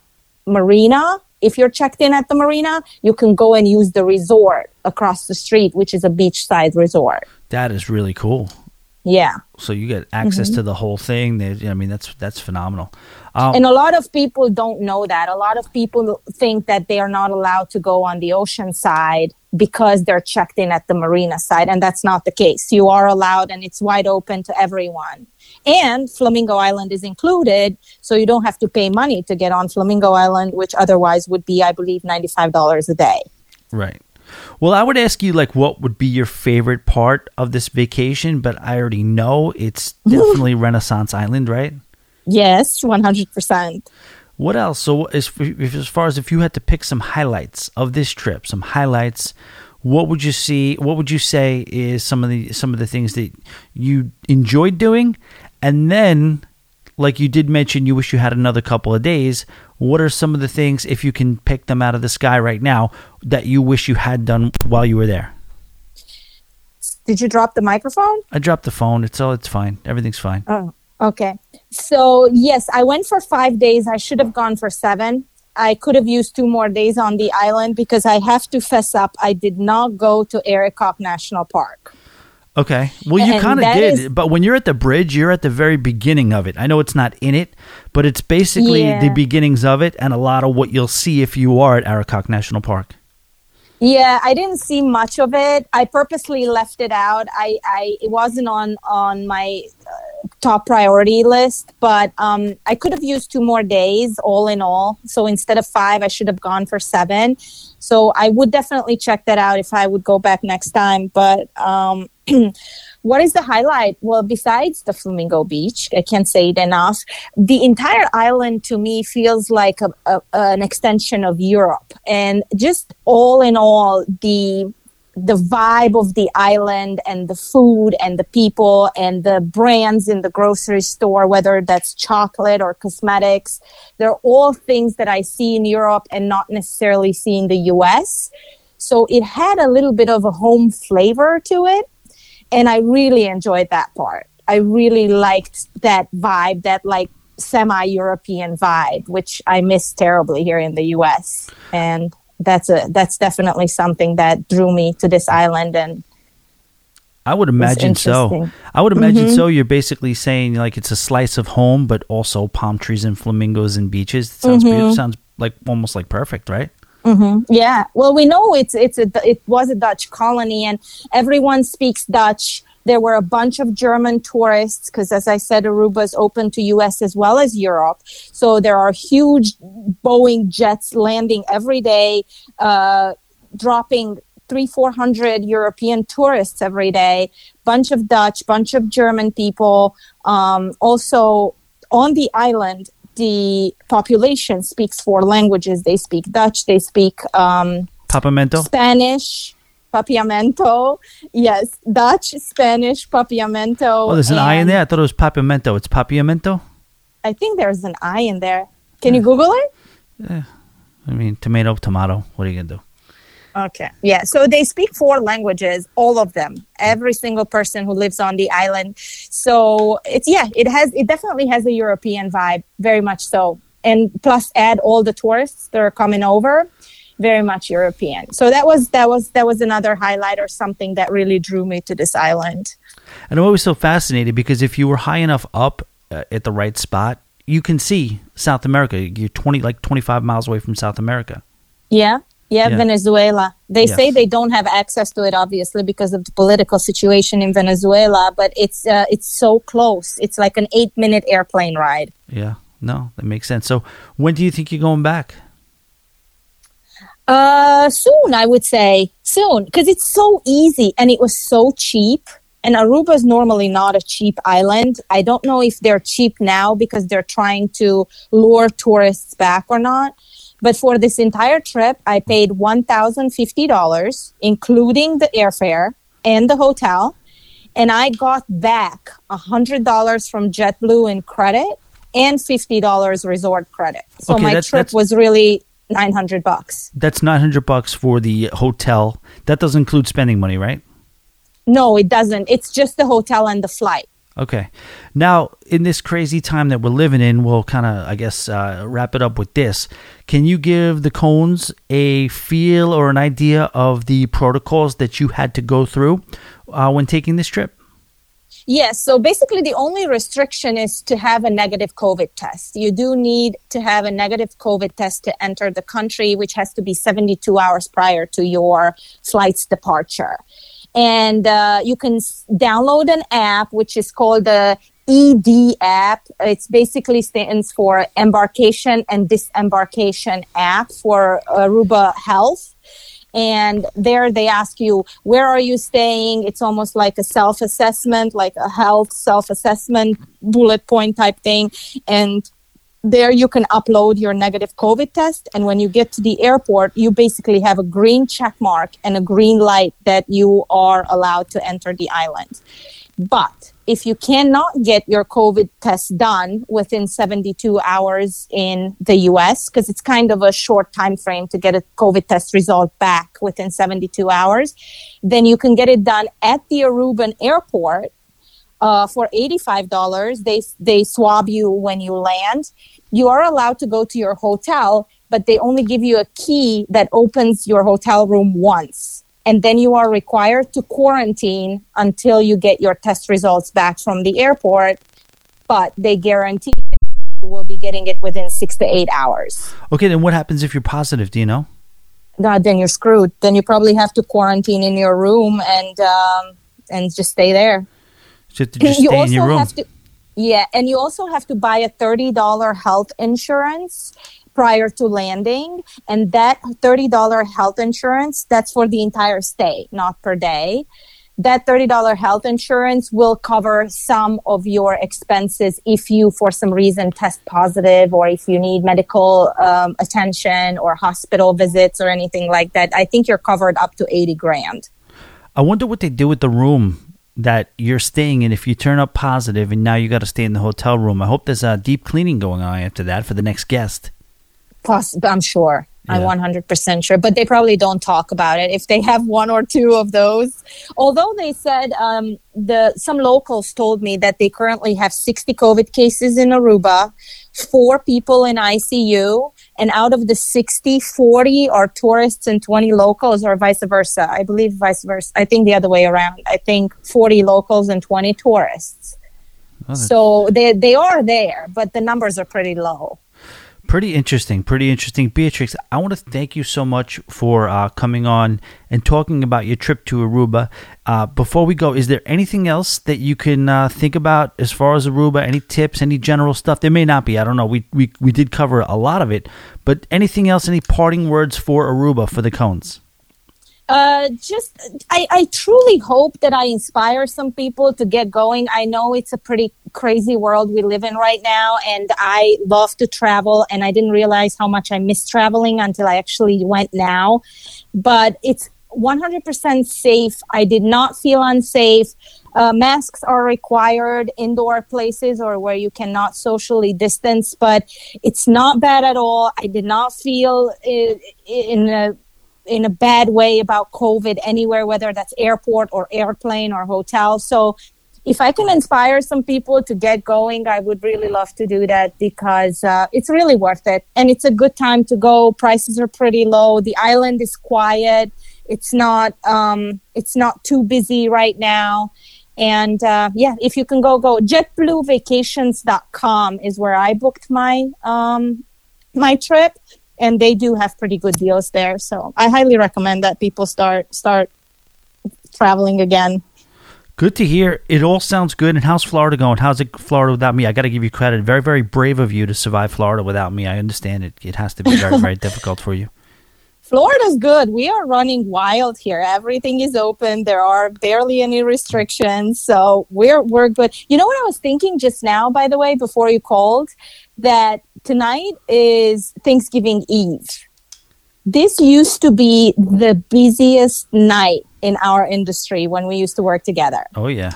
Speaker 5: marina if you're checked in at the marina, you can go and use the resort across the street, which is a beachside resort.
Speaker 1: That is really cool.
Speaker 5: Yeah.
Speaker 1: So you get access to the whole thing. I mean, that's that's phenomenal. Um,
Speaker 5: And a lot of people don't know that. A lot of people think that they are not allowed to go on the ocean side because they're checked in at the marina side. And that's not the case. You are allowed and it's wide open to everyone. And Flamingo Island is included. So you don't have to pay money to get on Flamingo Island, which otherwise would be, I believe, $95 a day.
Speaker 1: Right. Well, I would ask you like what would be your favorite part of this vacation, but I already know it's definitely Renaissance Island, right?
Speaker 5: Yes, 100%.
Speaker 1: What else? So as if, as far as if you had to pick some highlights of this trip, some highlights, what would you see? What would you say is some of the some of the things that you enjoyed doing, and then, like you did mention, you wish you had another couple of days. What are some of the things, if you can pick them out of the sky right now, that you wish you had done while you were there?
Speaker 5: Did you drop the microphone?
Speaker 1: I dropped the phone. It's all. It's fine. Everything's fine.
Speaker 5: Oh, okay. So, yes, I went for five days. I should have gone for seven. I could have used two more days on the island because I have to fess up. I did not go to Arikok National Park.
Speaker 1: Okay. Well, you kind of did,
Speaker 5: is-
Speaker 1: but when you're at the bridge, you're at the very beginning of it. I know it's not in it, but it's basically
Speaker 5: Yeah.
Speaker 1: the beginnings of it and a lot of what you'll see if you are at Arikok National Park.
Speaker 5: Yeah, I didn't see much of it. I purposely left it out. I, I it wasn't on on my uh, top priority list, but um, I could have used two more days, all in all. So instead of five, I should have gone for seven. So I would definitely check that out if I would go back next time. But um, what is the highlight? Well, besides the Flamingo Beach, I can't say it enough. The entire island to me feels like a, a, an extension of Europe, and just all in all, the the vibe of the island and the food and the people and the brands in the grocery store, whether that's chocolate or cosmetics, they're all things that I see in Europe and not necessarily see in the US. So it had a little bit of a home flavor to it. And I really enjoyed that part. I really liked that vibe, that like semi European vibe, which I miss terribly here in the US. And that's a that's definitely something that drew me to this island and
Speaker 1: I would imagine so. I would imagine mm-hmm. so. You're basically saying like it's a slice of home, but also palm trees and flamingos and beaches. It sounds beautiful. Mm-hmm. Sounds like almost like perfect, right?
Speaker 5: Yeah. Well, we know it's it's a it was a Dutch colony, and everyone speaks Dutch. There were a bunch of German tourists because, as I said, Aruba is open to U.S. as well as Europe. So there are huge Boeing jets landing every day, uh, dropping three, four hundred European tourists every day. Bunch of Dutch, bunch of German people. Um, also on the island, the population speaks four languages. They speak Dutch, they speak um,
Speaker 1: Papamento.
Speaker 5: Spanish, Papiamento. Yes, Dutch, Spanish, Papiamento.
Speaker 1: Oh, there's an I in there. I thought it was Papiamento. It's Papiamento.
Speaker 5: I think there's an I in there. Can you Google it? Yeah.
Speaker 1: I mean, tomato, tomato. What are you gonna do?
Speaker 5: Okay. Yeah. So they speak four languages, all of them, every single person who lives on the island. So it's, yeah, it has, it definitely has a European vibe, very much so. And plus add all the tourists that are coming over, very much European. So that was, that was, that was another highlight or something that really drew me to this island.
Speaker 1: And I'm always so fascinated because if you were high enough up uh, at the right spot, you can see South America. You're 20, like 25 miles away from South America.
Speaker 5: Yeah. Yeah,
Speaker 1: Yeah.
Speaker 5: Venezuela. They say they don't have access to it, obviously, because of the political situation in Venezuela. But it's uh, it's so close. It's like an eight minute airplane ride.
Speaker 1: Yeah. No, that makes sense. So when do you think you're going back?
Speaker 5: Uh, soon, I would say soon, because it's so easy and it was so cheap. And Aruba is normally not a cheap island. I don't know if they're cheap now because they're trying to lure tourists back or not. But for this entire trip, I paid $1,050, including the airfare and the hotel. And I got back $100 from JetBlue in credit and $50 resort credit. So
Speaker 1: Okay,
Speaker 5: my
Speaker 1: that's-
Speaker 5: trip
Speaker 1: that's-
Speaker 5: was really 900 bucks.
Speaker 1: That's 900 bucks for the hotel. That doesn't include spending money, right?
Speaker 5: No, it doesn't. It's just the hotel and the flight.
Speaker 1: Okay. Now, in this crazy time that we're living in, we'll kind of, I guess, uh, wrap it up with this. Can you give the cones a feel or an idea of the protocols that you had to go through uh, when taking this trip?
Speaker 5: Yes. So basically, the only restriction is to have a negative COVID test. You do need to have a negative COVID test to enter the country, which has to be 72 hours prior to your flight's departure. And uh, you can s- download an app, which is called the ED app. It's basically stands for Embarkation and Disembarkation app for Aruba Health. And there they ask you where are you staying? It's almost like a self-assessment like a health self-assessment bullet point type thing. And there you can upload your negative covid test and when you get to the airport you basically have a green check mark and a green light that you are allowed to enter the island. But if you cannot get your COVID test done within 72 hours in the US, because it's kind of a short time frame to get a COVID test result back within 72 hours, then you can get it done at the Aruban airport uh, for $85. They, they swab you when you land. You are allowed to go to your hotel, but they only give you a key that opens your hotel room once and then you are required to quarantine until you get your test results back from the airport but they guarantee you will be getting it within six to eight hours
Speaker 1: Okay, then what happens if you're positive? Do you know?
Speaker 5: god then you're screwed then you probably have to quarantine in your room and um, and just stay there
Speaker 1: Just to just
Speaker 5: you
Speaker 1: stay in your room.
Speaker 5: have to yeah and you also have to buy a $30 health insurance prior to landing. And that $30 health insurance that's for the entire stay not per day. That $30 health insurance will cover some of your expenses if you for some reason test positive or if you need medical um, attention or hospital visits or anything like that. I think you're covered up to 80 grand.
Speaker 1: I wonder what they do with the room that you're staying in if you turn up positive and now you got to stay in the hotel room. I hope there's a deep cleaning going on after that for the next guest.
Speaker 5: Poss- I'm sure. I'm 100% sure, but they probably don't talk about it. If they have one or two of those, although they said um, the some locals told me that they currently have 60 COVID cases in Aruba, four people in ICU, and out of the 60, 40 are tourists and 20 locals, or vice versa. I believe vice versa. I think the other way around. I think 40 locals and 20 tourists.
Speaker 1: Oh,
Speaker 5: So they they are there, but the numbers are pretty low.
Speaker 1: Pretty interesting. Pretty interesting. Beatrix, I want to thank you so much for uh, coming on and talking about your trip to Aruba. Uh, before we go, is there anything else that you can uh, think about as far as Aruba? Any tips, any general stuff? There may not be. I don't know. We, we, we did cover a lot of it, but anything else, any parting words for Aruba for the cones?
Speaker 5: uh just I, I truly hope that i inspire some people to get going i know it's a pretty crazy world we live in right now and i love to travel and i didn't realize how much i miss traveling until i actually went now. But it's 100% safe. I did not feel unsafe. Uh, masks are required indoor places or where you cannot socially distance but it's not bad at all. I did not feel i- in a in a bad way about COVID anywhere, whether that's airport or airplane or hotel. So if I can inspire some people to get going, I would really love to do that because uh, it's really worth it. And it's a good time to go. Prices are pretty low. The island is quiet. It's not um, it's not too busy right now. And uh, yeah, if you can go, go. JetBlueVacations.com is where I booked my um, my trip and they do have pretty good deals there. So I highly recommend that people start start traveling again.
Speaker 1: Good to hear. It all sounds good. And how's Florida going? How's it Florida without me? I got to give you credit. Very, very brave of you to survive Florida without me. I understand it. It has to be very, very difficult for you.
Speaker 5: Florida's good. We are running wild here. Everything is open. There are barely any restrictions, so we're we're good. You know what I was thinking just now, by the way, before you called, that tonight is Thanksgiving Eve. This used to be the busiest night in our industry when we used to work together.
Speaker 1: Oh yeah,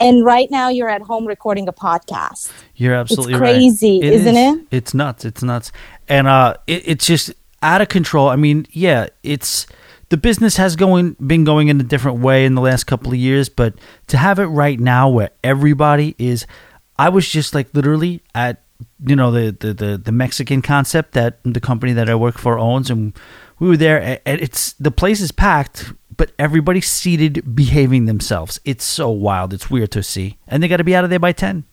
Speaker 5: And right now you're at home recording a podcast.
Speaker 1: you're absolutely
Speaker 5: crazy,
Speaker 1: right.
Speaker 5: isn't
Speaker 1: is.
Speaker 5: it?
Speaker 1: It's nuts. It's nuts, and uh, it, it's just out of control. I mean, yeah, it's the business has going been going in a different way in the last couple of years, but to have it right now where everybody is, I was just like literally at you know the the the, the Mexican concept that the company that I work for owns, and we were there, and it's the place is packed, but everybody's seated, behaving themselves. It's so wild. It's weird to see, and they got to be out of there by ten.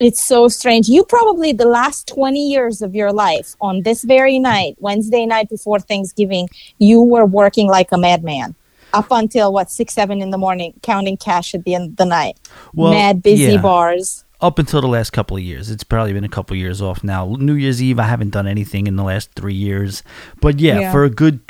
Speaker 5: It's so strange. You probably the last 20 years of your life on this very night, Wednesday night before Thanksgiving, you were working like a madman up until what, six, seven in the morning, counting cash at the end of the night.
Speaker 1: Well,
Speaker 5: Mad busy
Speaker 1: yeah.
Speaker 5: bars.
Speaker 1: Up until the last couple of years. It's probably been a couple of years off now. New Year's Eve, I haven't done anything in the last three years. But yeah,
Speaker 5: Yeah.
Speaker 1: for a good,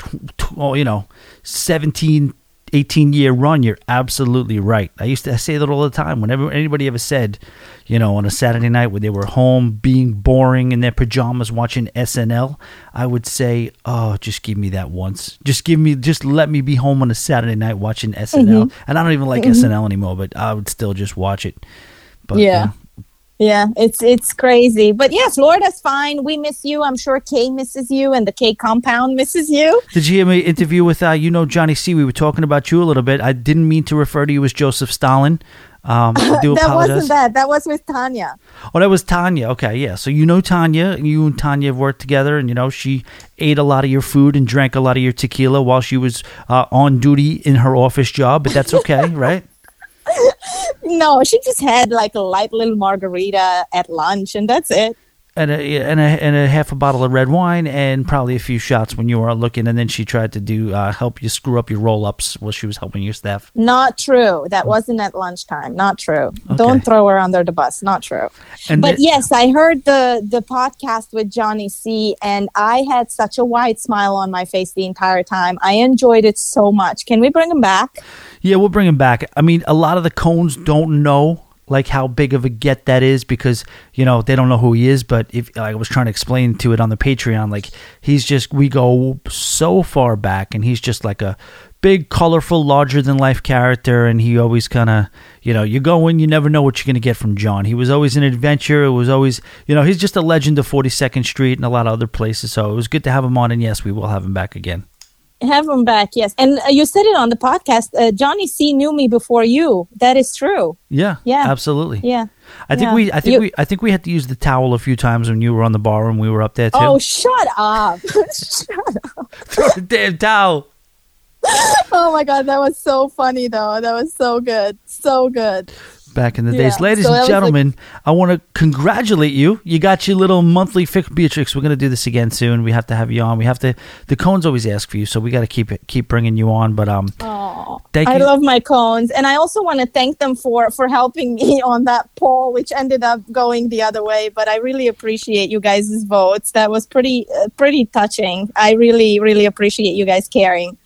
Speaker 1: oh, you know, 17, 18 year run, you're absolutely right. I used to I say that all the time. Whenever anybody ever said, you know, on a Saturday night when they were home being boring in their pajamas watching SNL, I would say, oh, just give me that once. Just give me, just let me be home on a Saturday night watching SNL. Mm-hmm. And I don't even like mm-hmm. SNL anymore, but I would still just watch it. But,
Speaker 5: Yeah. Yeah, it's it's crazy. But yeah, Florida's fine. We miss you. I'm sure Kay misses you and the K compound misses you.
Speaker 1: Did you hear my interview with uh, you know Johnny C? We were talking about you a little bit. I didn't mean to refer to you as Joseph Stalin. Um, I do
Speaker 5: that
Speaker 1: apologize.
Speaker 5: wasn't that. That was with Tanya.
Speaker 1: Oh, that was Tanya. Okay, yeah. So you know Tanya. You and Tanya have worked together, and you know she ate a lot of your food and drank a lot of your tequila while she was uh, on duty in her office job. But that's okay, right?
Speaker 5: No, she just had like a light little margarita at lunch, and that's it.
Speaker 1: And a, and a and a half a bottle of red wine and probably a few shots when you were looking. And then she tried to do uh, help you screw up your roll ups while she was helping your staff.
Speaker 5: Not true. That wasn't at lunchtime. Not true. Don't throw her under the bus. Not true.
Speaker 1: And
Speaker 5: but yes, I heard the the podcast with Johnny C, and I had such a wide smile on my face the entire time. I enjoyed it so much. Can we bring him back?
Speaker 1: Yeah, we'll bring him back. I mean, a lot of the cones don't know like how big of a get that is because you know they don't know who he is. But if I was trying to explain to it on the Patreon, like he's just we go so far back, and he's just like a big, colorful, larger than life character, and he always kind of you know you go in, you never know what you're gonna get from John. He was always an adventure. It was always you know he's just a legend of 42nd Street and a lot of other places. So it was good to have him on, and yes, we will have him back again.
Speaker 5: Have him back, yes. And uh, you said it on the podcast. Uh, Johnny C knew me before you. That is true.
Speaker 1: Yeah,
Speaker 5: Yeah.
Speaker 1: absolutely.
Speaker 5: Yeah.
Speaker 1: I think
Speaker 5: Yeah.
Speaker 1: we, I think
Speaker 5: You-
Speaker 1: we, I think we had to use the towel a few times when you were on the bar and we were up there too.
Speaker 5: Oh, shut up! Shut up.
Speaker 1: Throw the damn towel.
Speaker 5: Oh my god, that was so funny though. That was so good, so good.
Speaker 1: Back in the
Speaker 5: Yeah,
Speaker 1: days, ladies
Speaker 5: so
Speaker 1: and
Speaker 5: was like-
Speaker 1: gentlemen, I want to congratulate you. You got your little monthly fix, Beatrix. We're gonna do this again soon. We have to have you on. We have to. The cones always ask for you, so we got to keep it, keep bringing you on. But um,
Speaker 5: Oh,
Speaker 1: Thank
Speaker 5: I love my cones, and I also want to thank them for for helping me on that poll, which ended up going the other way. But I really appreciate you guys' votes. That was pretty uh, pretty touching. I really really appreciate you guys caring.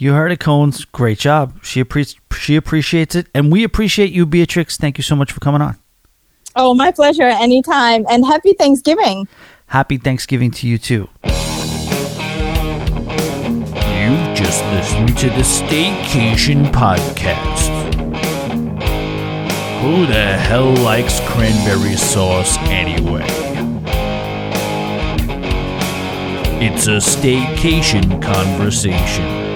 Speaker 1: You heard it, cones. Great job. She appre- she appreciates it, and we appreciate you, Beatrix. Thank you so much for coming on.
Speaker 5: Oh, my pleasure. Anytime, and happy Thanksgiving.
Speaker 1: Happy Thanksgiving to you too.
Speaker 6: You've just listened to the Staycation Podcast. Who the hell likes cranberry sauce anyway? It's a staycation conversation.